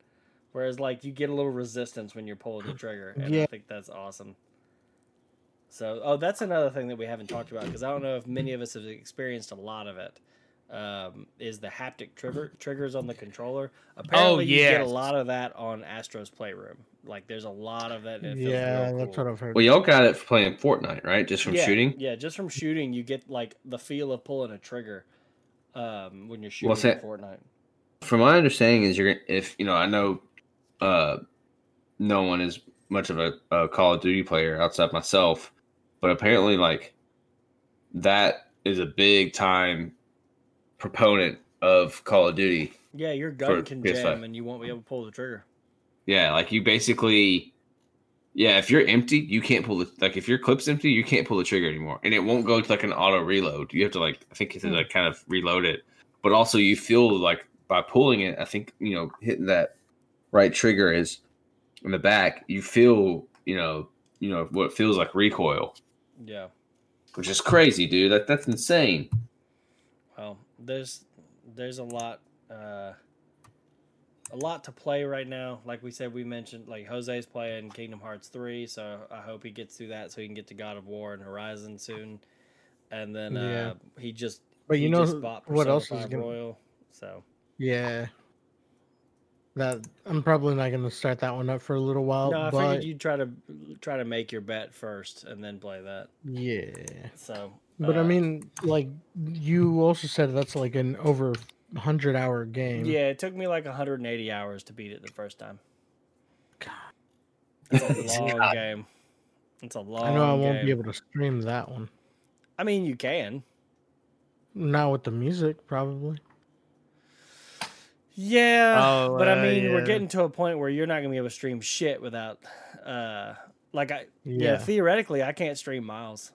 Whereas like you get a little resistance when you're pulling the trigger, and I think that's awesome. So, oh, that's another thing that we haven't talked about because I don't know if many of us have experienced a lot of it. Um, is the haptic trigger triggers on the controller? Apparently, you get a lot of that on Astro's Playroom. Like, there's a lot of that. And it Yeah, real that's cool. what I've heard. Well, y'all got it for playing Fortnite, right? Just from yeah, shooting. Yeah, just from shooting, you get like the feel of pulling a trigger um, when you're shooting What's in that? Fortnite. From my understanding, is you're if you know, I know, uh, no one is much of a, a Call of Duty player outside myself, but apparently, like that is a big time proponent of Call of Duty. Yeah, your gun can PS5. jam and you won't be able to pull the trigger. Yeah, like you basically, yeah, if you're empty, you can't pull the like if your clip's empty, you can't pull the trigger anymore, and it won't go to like an auto reload. You have to like I think you have to like kind of reload it, but also you feel like by pulling it, I think you know hitting that right trigger is in the back, you feel you know you know what feels like recoil, Yeah. which is crazy, dude. That that's insane. Well, there's there's a lot uh a lot to play right now. Like we said, we mentioned like Jose's playing Kingdom Hearts three, so I hope he gets through that so he can get to God of War and Horizon soon. And then Yeah. uh he just But you know just bought what else is gonna- Royal. So Yeah. That I'm probably not gonna start that one up for a little while. no, I but figured you'd try to try to make your bet first and then play that. yeah. So, But I uh, mean, like you also said, that's like an over hundred hour game. yeah, it took me like 180 hours to beat it the first time. God. It's a long game. It's a long. I know I won't game. be able to stream that one. I mean, you can. Not with the music, probably. Yeah, Oh, but I uh, mean, we're getting to a point where you're not gonna be able to stream shit without, uh, like I yeah, Yeah. theoretically I can't stream Miles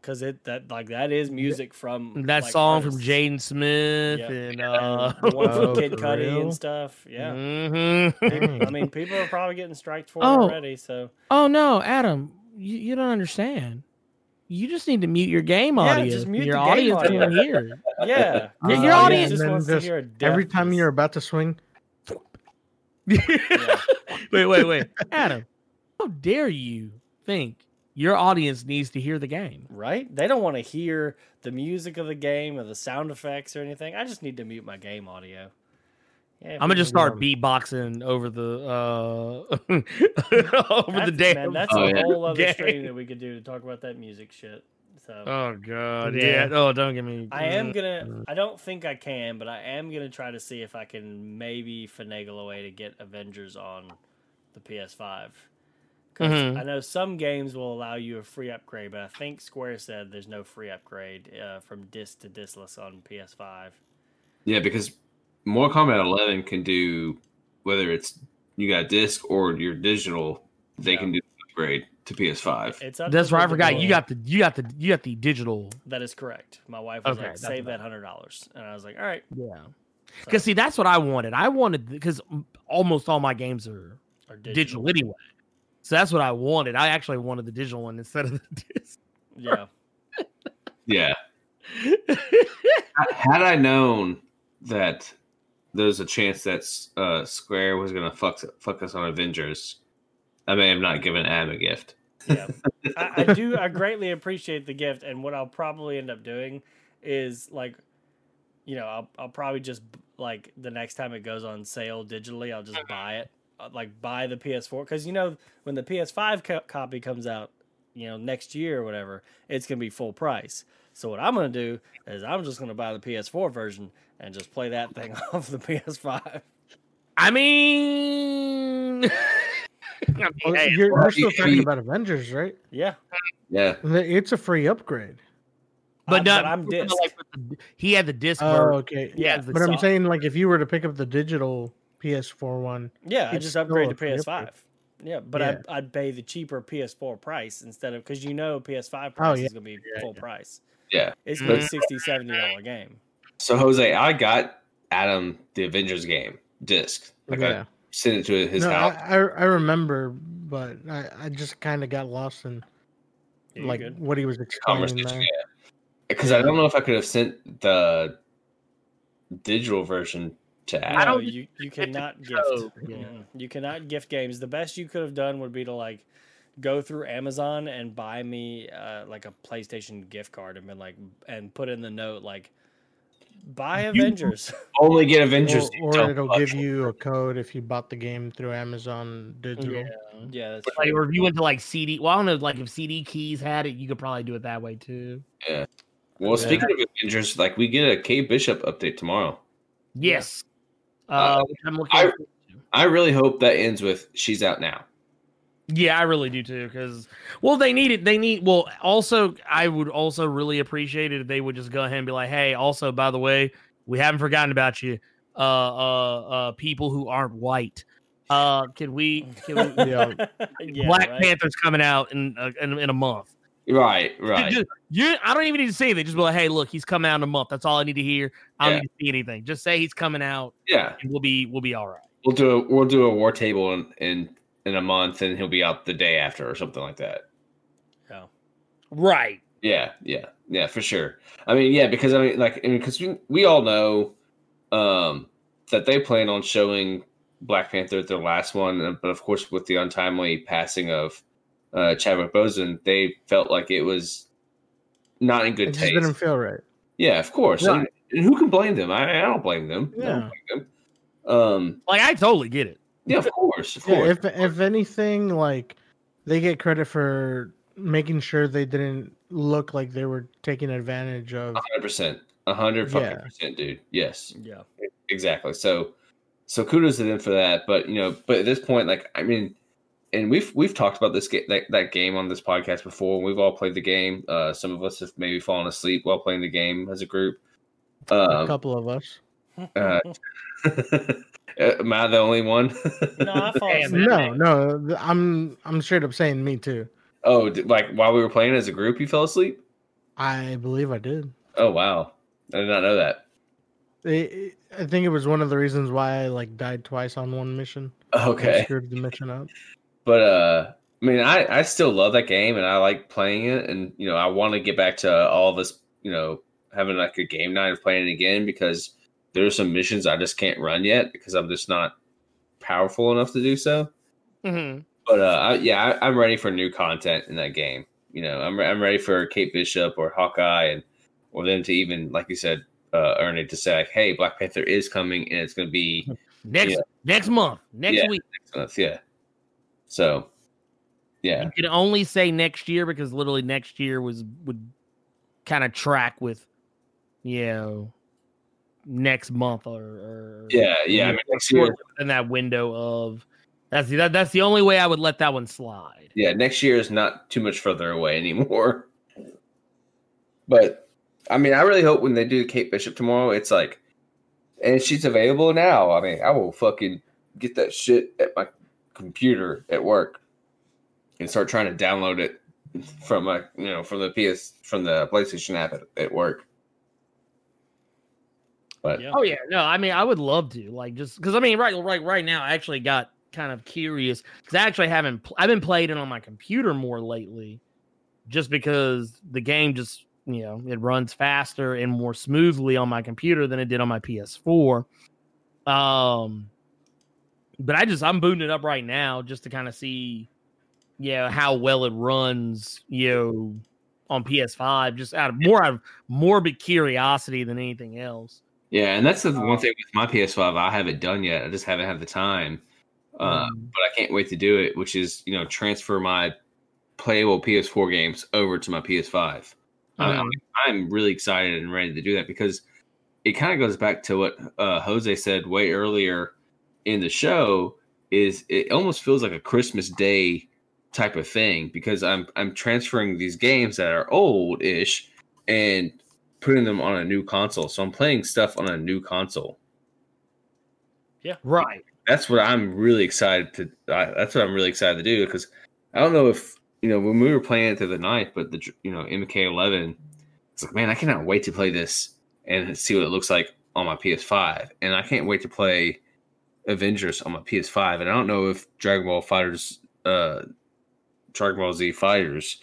because it that like that is music from That like, song from artists. Jaden Smith Yeah. and uh, the one from Oh, Kid for Cudi real? and stuff. Yeah, mhm. I mean, people are probably getting striked for Oh. already. So Oh no, Adam, you, you don't understand. You just need to mute your game Yeah, audio. just mute your the game audience audio. can hear. yeah, Your- Uh, your audience- just and then wants to just hear a Every time is- you're about to swing, wait, wait, wait. Adam, how dare you think your audience needs to hear the game? right, they don't want to hear the music of the game or the sound effects or anything. I just need to mute my game audio. Yeah, I'm gonna just can- start beatboxing over the uh over the That's- day. Man, that's Oh, a yeah. whole other game. stream that we could do to talk about that music shit. So Oh god, Yeah. yeah. Oh, don't get me. I am Mm. gonna. I don't think I can, but I am gonna try to see if I can maybe finagle a way to get Avengers on the PS5. 'Cause Mhm. I know some games will allow you a free upgrade, but I think Square said there's no free upgrade uh, from disc to discless on PS5. Yeah, because Mortal Kombat 11 can do whether it's you got disc or your digital, they Yeah. can do upgrade to PS5. It's up That's to right. I forgot. You got the you got the you got the digital. That is correct. My wife was Okay, like, "Save that hundred dollars," and I was like, "All right." Yeah. So, Because see, that's what I wanted. I wanted because almost all my games are or digital. anyway. So that's what I wanted. I actually wanted the digital one instead of the disc. Yeah. Yeah. Had I known that there's a chance that uh, Square was gonna fuck fuck us on Avengers, I may have not given Adam a gift. yeah I, I do i greatly appreciate the gift and what i'll probably end up doing is like you know i'll, I'll probably just like the next time it goes on sale digitally i'll just buy it Uh, like buy the ps4 because you know when the ps5 co- copy comes out you know next year or whatever it's gonna be full price So what I'm gonna do is I'm just gonna buy the PS4 version and just play that thing off the PS5. I mean, I mean, Oh, hey, you're, well, you're still talking about Avengers, right? Yeah, Yeah. It's a free upgrade. but, I'm- not, I'm disc. like the- he had the disc Oh, version. okay. Yeah, has the But I'm saying, like, if you were to pick up the digital PS4 one, Yeah, I just still upgrade to PS5. upgrade. Yeah, but Yeah. I'd, I'd pay the cheaper PS4 price instead of because you know PS5 price Oh, yeah. is gonna be Yeah, full yeah. price. Yeah. It's gonna be Mhm. 60 70 dollar game. So Jose, I got Adam the Avengers game disc. Like yeah. I sent it to his no, house. I, I I remember, but I, I just kind of got lost in Yeah, like good. what he was explaining conversation. there. Yeah. Because I don't know if I could have sent the digital version to Adam. I No, don't you you cannot gift. yeah. You cannot gift games. The best you could have done would be to like go through Amazon and buy me uh, like a PlayStation gift card and been like and put in the note like buy You- Avengers. only get Avengers. Or, or it'll give you a code if you bought the game through Amazon digital. Yeah. yeah, that's Like, or if you went to like CD, well, I don't know, like if CD keys had it, you could probably do it that way too. Yeah. Well, Yeah. speaking of Avengers, like we get a Kate Bishop update tomorrow. Yes. Uh, Uh, which I'm looking. I- forward to. I really hope that ends with she's out now. Yeah, I really do too. Because well, they need it. They need. Well, also, I would also really appreciate it if they would just go ahead and be like, "Hey, also, by the way, we haven't forgotten about you, uh, uh, uh people who aren't white. Uh, can we? Can we Yeah. Yeah, Black right? Panther's coming out in, uh, in in a month. Right, right. Just- you, I don't even need to say that. Just be like, "Hey, look, he's coming out in a month. That's all I need to hear. I don't Yeah. need to see anything. Just say he's coming out, Yeah, and we'll be we'll be all right." we'll do a we'll do a war table in in, in a month, and he'll be out the day after or something like that. Yeah. Right. Yeah, yeah, yeah, for sure. I mean, yeah, because I mean, like, I mean, because we we all know um, that they plan on showing Black Panther at their last one, but of course, with the untimely passing of uh, Chadwick Boseman, they felt like it was not in good just taste. didn't feel right. Yeah, of course. And, and who can blame them? I, I don't blame them. I don't Yeah. blame them. Um, Like I totally get it. yeah, of course, of Yeah, course. if if anything, like they get credit for making sure they didn't look like they were taking advantage of. hundred percent, a hundred fucking percent, dude. Yes, Yeah. exactly. So, so kudos to them for that. But you know, but at this point, like, I mean, and we've we've talked about this game that, that game on this podcast before. We've all played the game. Uh, some of us have maybe fallen asleep while playing the game as a group. a Um, couple of us. uh, am I the only one? no, I fall asleep. no, no. I'm I'm straight up saying me too. oh, did- like while we were playing as a group, you fell asleep. I believe I did. Oh wow, I did not know that. It, it- I think it was one of the reasons why I like died twice on one mission. and Okay. screwed the mission up. But uh i mean i i still love that game and i like playing it and you know i want to get back to all of this you know having like a game night of playing it again because there's some missions i just can't run yet because i'm just not powerful enough to do so Mhm. but uh I, yeah I, i'm ready for new content in that game you know i'm, I'm ready for kate bishop or hawkeye and or them to even like you said uh ernie to say like hey black panther is coming and it's going to be Next Yeah. next month, next Yeah. week. next month yeah so yeah You can only say next year because literally next year was would kind of track with, you know, next month or, or yeah yeah i mean next year in that window of that's the that, that's the only way I would let that one slide. yeah, next year is not too much further away anymore. But I mean, I really hope when they do Kate Bishop tomorrow, it's like, and she's available now. I mean, I will fucking get that shit at my computer at work and start trying to download it from a you know, from the PS from the PlayStation app at, at work. But Yeah. Oh yeah, no, I mean I would love to like just because I mean right right right now I actually got kind of curious because I actually haven't pl- I've been playing it on my computer more lately, just because the game just you know it runs faster and more smoothly on my computer than it did on my PS4. Um, but I just I'm booting it up right now just to kind of see, yeah, how well it runs, you know, on PS5, just out of more out of morbid curiosity than anything else. yeah, and that's the one thing with my PS5. I haven't done yet. I just haven't had the time. Uh, Mm. but I can't wait to do it, which is you know transfer my playable PS4 games over to my PS5. I'm, Mhm. I'm really excited and ready to do that because it kind of goes back to what uh, Jose said way earlier in the show. Is it almost feels like a Christmas Day type of thing because I'm I'm transferring these games that are old ish and putting them on a new console. So I'm playing stuff on a new console. Yeah, right. That's what I'm really excited to. Uh, that's what I'm really excited to do because I don't know if you know when we were playing it through the night, but the you know MK11, it's like man, I cannot wait to play this and see what it looks like on my PS5, and I can't wait to play Avengers on my PS5, and I don't know if Dragon Ball FighterZ, uh, Dragon Ball Z Fighters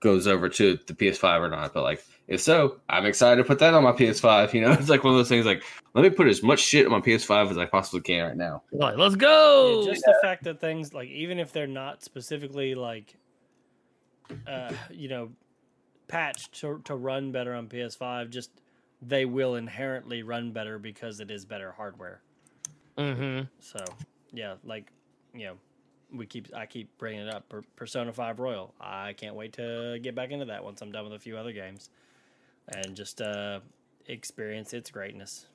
goes over to the PS5 or not, but like if so, I'm excited to put that on my PS5. You know, it's like one of those things like let me put as much shit on my PS5 as I possibly can right now. Like, let's Yeah, go. just the fact that things like even if they're not specifically like uh you know patched to, to run better on ps5 just they will inherently run better because it is better hardware hmm so yeah like you know we keep i keep bringing it up. Per- persona 5 royal. I can't wait to get back into that once i'm done with a few other games and just uh experience its greatness.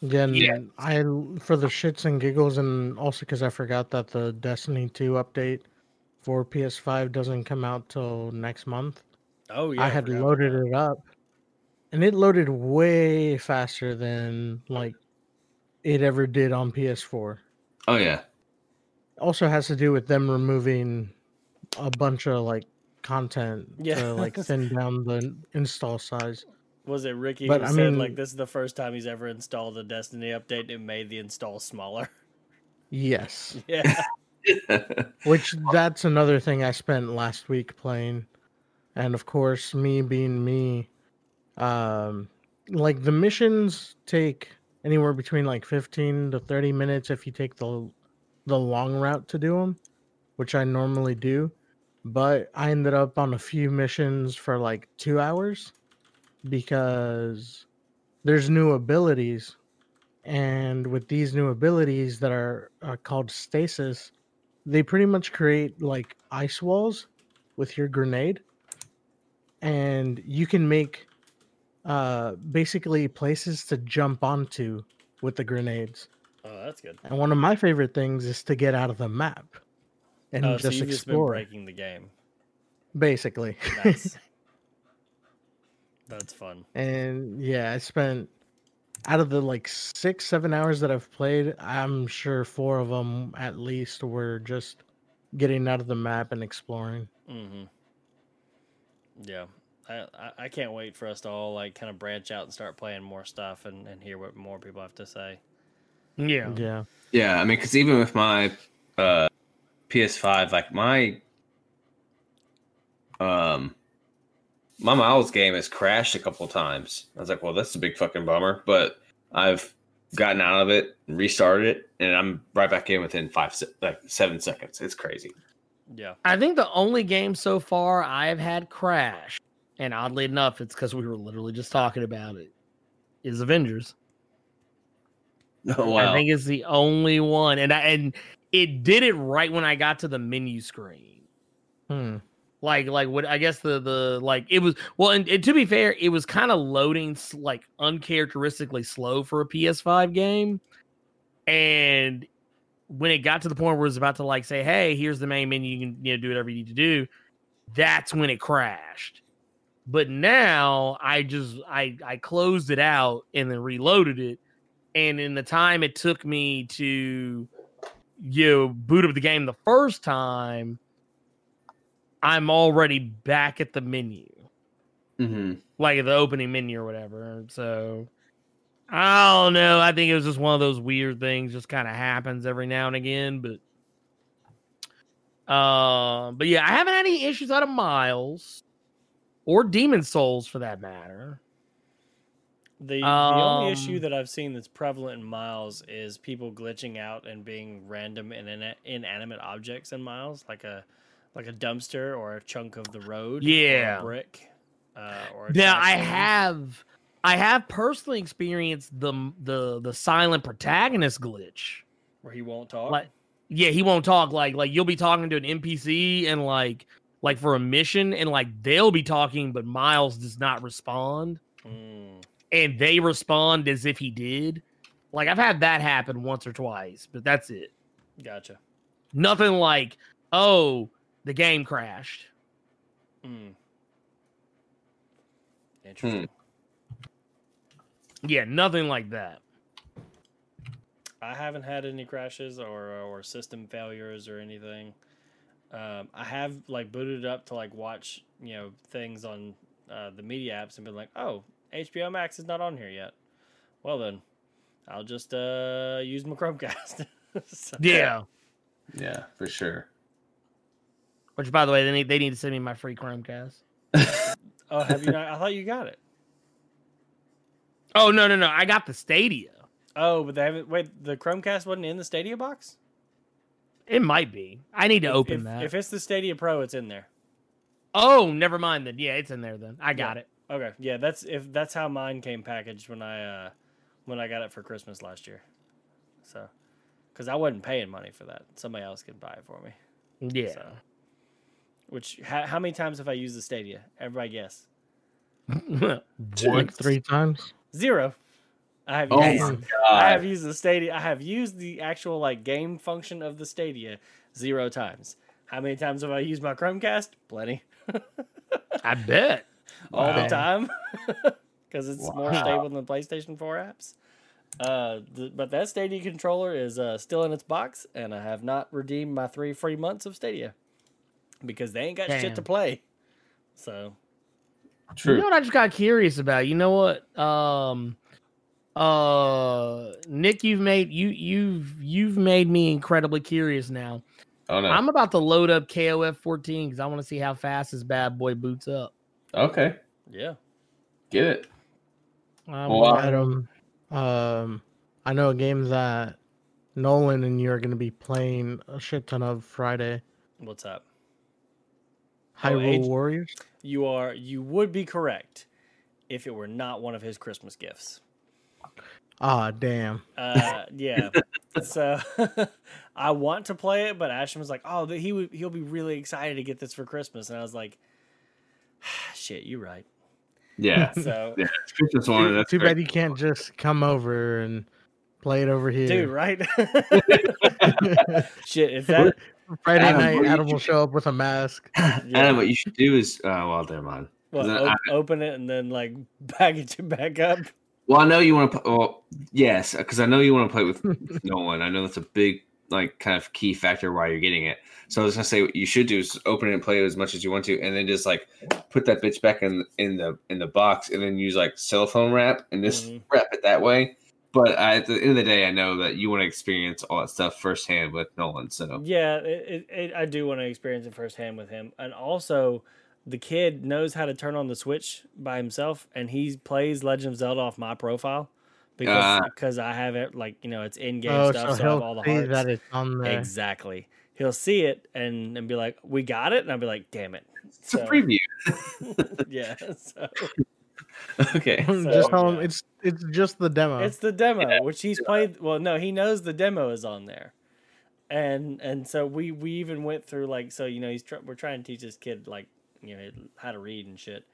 Yeah, and Yeah. I for the shits and giggles, and also because I forgot that the Destiny 2 update for PS5 doesn't come out till next month. oh yeah I had forgot about loaded it up, and it loaded way faster than like it ever did on PS4. Oh yeah, Also has to do with them removing a bunch of like content Yeah. to like thin down the install size. Was it Ricky But, who I said like this is the first time he's ever installed a Destiny update and it made the install smaller? Yes. yeah. Which that's another thing I spent last week playing. And of course, me being me, um like the missions take anywhere between like 15 to 30 minutes if you take the the long route to do them, which I normally do. But I ended up on a few missions for like 2 hours because there's new abilities and with these new abilities that are, are called stasis they pretty much create like ice walls with your grenade and you can make uh basically places to jump onto with the grenades Oh, that's good. and one of my favorite things is to get out of the map and oh, just so you've just explore breaking the game. basically Nice. that's fun. and yeah i spent out of the like six seven hours that i've played i'm sure four of them at least were just getting out of the map and exploring hmm Yeah. I, I, I can't wait for us to all like kind of branch out and start playing more stuff and, and hear what more people have to say. Yeah. yeah yeah. I mean, because even with my uh, PS5, like my um my Miles game has crashed a couple times. I was like, well, that's a big fucking bummer, but I've gotten out of it and restarted it, and I'm right back in within five se- like seven seconds. It's crazy. Yeah. I think the only game so far I've had crash, and oddly enough, it's because we were literally just talking about it, is Avengers. Oh, I think it's the only one, and I, and it did it right when I got to the menu screen. hmm. Like like what I guess the the like it was well, and, and to be fair, it was kind of loading like uncharacteristically slow for a PS5 game, and when it got to the point where it was about to like say, "Hey, here's the main menu. You can you know do whatever you need to do," that's when it crashed. But now I just I I closed it out and then reloaded it, and in the time it took me to you know, boot up the game the first time, I'm already back at the menu, hmm like the opening menu or whatever. So I don't know. I think it was just one of those weird things, just kind of happens every now and again. But, uh, but yeah, I haven't had any issues out of Miles or Demon Souls for that matter. The the only issue Um, that I've seen that's prevalent in Miles is people glitching out and being random in inanimate objects in Miles, like a like a dumpster or a chunk of the road, or a Yeah. brick. Uh, or a Now I have, I have personally experienced the the the silent protagonist glitch. where he won't talk. Like, yeah, he won't talk. Like, like you'll be talking to an NPC and like like for a mission, and like they'll be talking, but Miles does not respond, Mm, and they respond as if he did. Like I've had that happen once or twice, but that's it. gotcha. Nothing like, oh, the game crashed. Mm. Interesting. Yeah, nothing like that. I haven't had any crashes or or system failures or anything. Um, I have like booted it up to like watch you know things on uh, the media apps and been like, oh, HBO Max is not on here yet. Well then, I'll just uh, use my Chromecast. So- Yeah. Yeah, for sure. Which, by the way, they need they need to send me my free Chromecast. Oh, have you not? I thought you got it. Oh no no no! I got the Stadia. Oh, but they haven't. Wait, the Chromecast wasn't in the Stadia box. It might be. I need to If- open if, that. If it's the Stadia Pro, it's in there. oh, never mind then. Yeah, it's in there then. I got it. Okay, yeah, that's if that's how mine came packaged when I uh when I got it for Christmas last year. So, because I wasn't paying money for that, somebody else could buy it for me. Yeah. So, which how, how many times have I used the Stadia? Everybody guess. Like Once. three times. Zero. I have Oh used, I have used the Stadia. I have used the actual like game function of the Stadia zero times. How many times have I used my Chromecast? Plenty. I bet. all the time because it's more stable than the PlayStation 4 apps. Uh, th- but that Stadia controller is uh, still in its box, and I have not redeemed my three free months of Stadia because they ain't got shit to play. So true. You know what I just got curious about? You know what? Um uh Nick, you've made you you've you've made me incredibly curious now. Oh no. I'm about to load up KOF 14 because I want to see how fast this bad boy boots up. okay. yeah, Get it. I'm Well, Adam, um, I know a game that Nolan and you are going to be playing a shit ton of Friday. what's up? Hyrule Age- Warriors. You are you would be correct if it were not one of his Christmas gifts. Ah, damn. Uh, yeah. so I want to play it, but Ashton was like, "Oh, th- he would he'll be really excited to get this for Christmas," and I was like, "Shit, you're right." Yeah. So, yeah. It's Christmas one. Too, That's too great. bad you can't just come over and play it over here. dude, right? Shit, if that Friday Adam, night, Adam will show up with a mask. Adam, what you should do is, uh, well, never mind. Well, op- I- open it and then like package it back up. Well, I know you want to. Well, yes, because I know you want to play with Nolan. I know that's a big, like, kind of key factor why you're getting it. So I was gonna say what you should do is open it and play it as much as you want to, and then just like put that bitch back in in the in the box, and then use like cellophane wrap and just Mhm. wrap it that way. But I, at the end of the day, I know that you want to experience all that stuff firsthand with Nolan. So Yeah, it, it, it, I do want to experience it firsthand with him, and also the kid knows how to turn on the Switch by himself, and he plays Legend of Zelda off my profile because uh. because I have it like you know it's in game Oh, stuff, so so I have all the see hearts. that it's on there. Exactly. He'll see it and and be like, "We got it," and I'll be like, "Damn it!" it's a preview. yeah. So okay. just tell him yeah. it's it's just the demo. it's the demo, which he's played. Well, no, he knows the demo is on there, and and so we we even went through like so you know he's tr- we're trying to teach this kid like you know how to read and shit,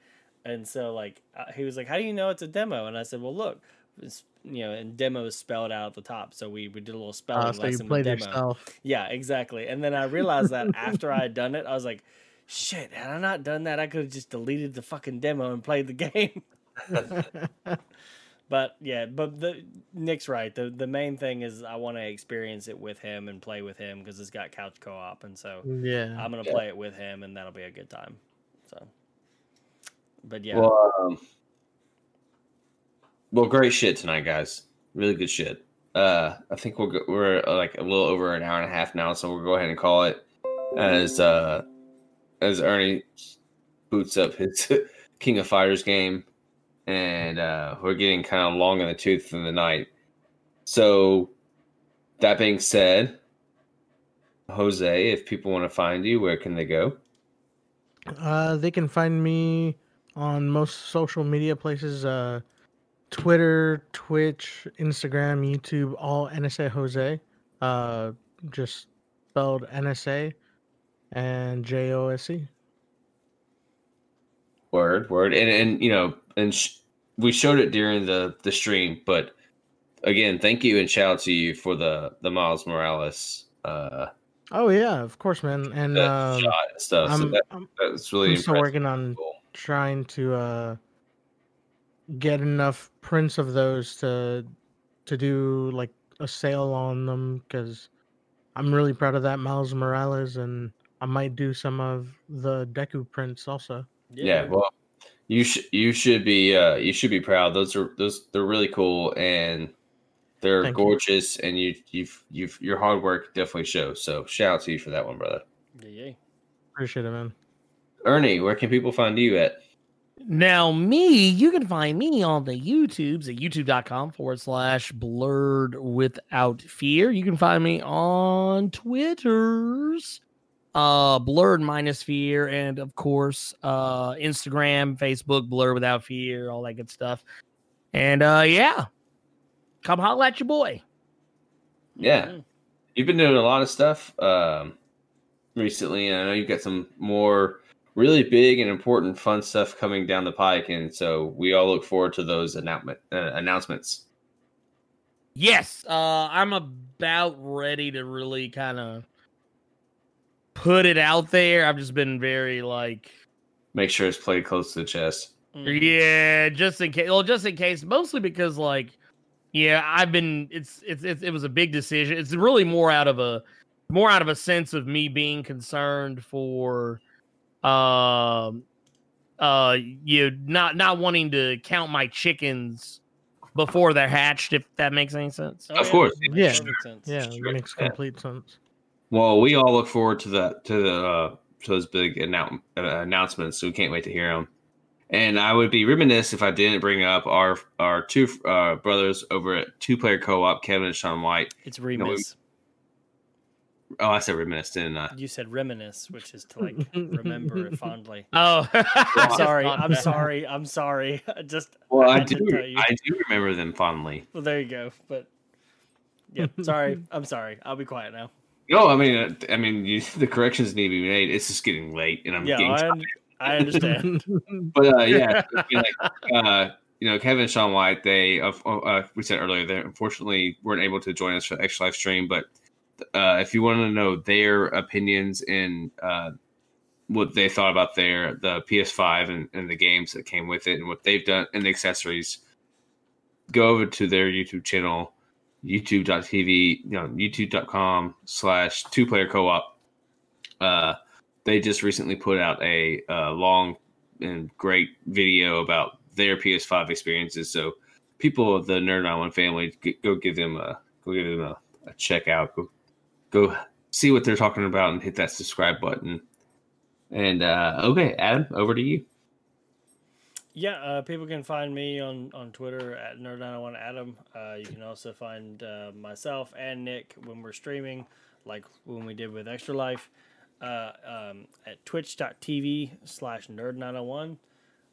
and so like uh, he was like, "How do you know it's a demo?" And I said, "Well, look." It's, you know, and demo is spelled out at the top, so we, we did a little spelling Ah, so you lesson with played demo. yourself. Yeah, exactly. And then I realized that after I had done it, I was like, shit, had I not done that, I could have just deleted the fucking demo and played the game. but yeah, but the Nick's right. The the main thing is I want to experience it with him and play with him because it's got couch co-op, and so yeah. I'm gonna Yeah. play it with him, and that'll be a good time. So, but yeah, Well, um, well, great shit tonight, guys. Really good shit. Uh, I think go, we're uh, like a little over an hour and a half now, so we'll go ahead and call it as uh as Ernie boots up his King of Fighters game, and uh, we're getting kind of long in the tooth in the night. So, that being said, Jose, if people want to find you, where can they go? Uh, they can find me on most social media places uh, Twitter, Twitch, Instagram, YouTube, all NSA Jose. Uh, just spelled NSA and J O S E. Word, word, and and you know, and sh- we showed it during the the stream, but again, thank you and shout out to you for the the Miles Morales uh Oh yeah, of course, man. And the um, stuff. I'm, that, I'm that's really I'm still working on Cool. trying to uh get enough prints of those to to do like a sale on them because I'm really proud of that Miles Morales and I might do some of the Deku prints also. Yeah, well, you should you should be uh you should be proud. Those are those they're really cool and they're Thank you. gorgeous and you you've you've your hard work definitely shows. So shout out to you for that one, brother. yeah, yeah. Appreciate it, man. Ernie, where can people find you at? Now, me, you can find me on the YouTubes at youtube.com forward slash blurred without fear. You can find me on Twitter's uh blurred minus fear and of course uh Instagram, Facebook, blur without fear, all that good stuff. And uh yeah. Come holla at your boy. Yeah. Mhm. You've been doing a lot of stuff um recently, and I know you've got some more really big and important fun stuff coming down the pike, and so we all look forward to those announcement uh, announcements. Yes, uh, I'm about ready to really kind of put it out there. I've just been very like, Make sure it's played close to the chest. Yeah, just in case. Well, just in case, mostly because like, yeah, I've been. It's it's, it's it was a big decision. It's really more out of a more out of a sense of me being concerned for, um, uh, you not not wanting to count my chickens before they're hatched. If that makes any sense. Oh, Of course. makes Yeah. perfect sense. Yeah, Sure. it makes Yeah. complete sense. Well, we all look forward to that to the uh, to those big annou- uh, announcements. So we can't wait to hear them. And I would be remiss if I didn't bring up our our two uh, brothers over at Two Player Co op, Kevin and Sean White. It's No, we- remiss. Oh, I said reminisce, didn't I? You said reminisce, which is to like remember it fondly. Oh, I'm sorry. I'm sorry. I'm sorry. I Just Well, I had to do. I do remember them fondly. well, there you go. But yeah, sorry. I'm sorry. I'll be quiet now. No, I mean, uh, I mean, you, the corrections need to be made. It's just getting late, and I'm Yeah, getting. I, un- I understand. But uh, yeah, I mean, like, uh, you know, Kevin and Sean White, they uh, uh, we said earlier, they unfortunately weren't able to join us for the extra live stream. But uh, if you want to know their opinions and uh, what they thought about their the PS5 and, and the games that came with it and what they've done and the accessories, go over to their YouTube channel, youtube.tv, you know, youtube.com slash two player co op. Uh, they just recently put out a uh, long and great video about their PS5 experiences. So people of the Nerd Island family, go give them a go give them a, a check out. Go go see what they're talking about and hit that subscribe button. And uh, okay, Adam, over to you. Yeah, uh, people can find me on, on Twitter at Nerd901 Adam. Uh, you can also find uh, myself and Nick when we're streaming, like when we did with Extra Life, uh, um, at twitch.tv slash Nerd901.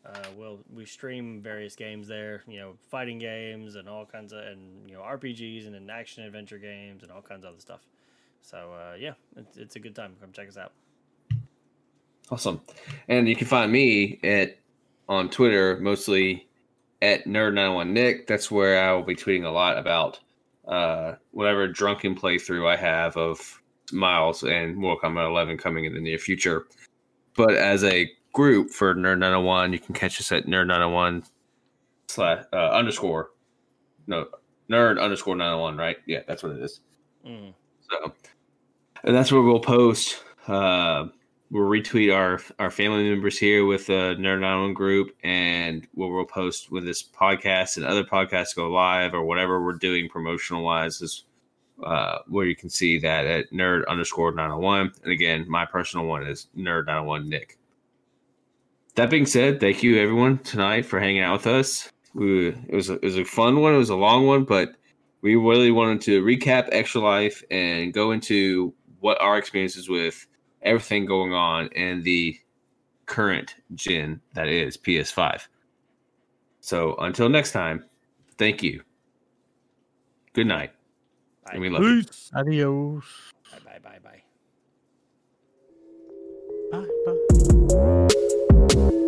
Uh, we'll, we stream various games there, you know, fighting games and all kinds of, and, you know, RPGs and then action adventure games and all kinds of other stuff. So, uh, yeah, it's, it's a good time. Come check us out. Awesome. And you can find me at on Twitter mostly at nerd901nick. That's where I will be tweeting a lot about uh, whatever drunken playthrough I have of Miles and Mortal Kombat 11 coming in the near future. But as a group for Nerd 901, you can catch us at Nerd 901 slash uh, underscore no Nerd underscore 901, right? Yeah, that's what it is. Mm. So, and that's where we'll post. Uh, we'll retweet our our family members here with the Nerd Island group, and we'll, we'll post when this podcast and other podcasts go live or whatever we're doing promotional wise is uh, where you can see that at nerd underscore 901. And again, my personal one is nerd 901 Nick. That being said, thank you everyone tonight for hanging out with us. We, it was a, it was a fun one. It was a long one, but we really wanted to recap Extra Life and go into what our experiences with everything going on and the current gen that is PS5. So until next time, thank you. Good night. And we love you. Adios. Bye, bye, bye, bye. Bye, bye.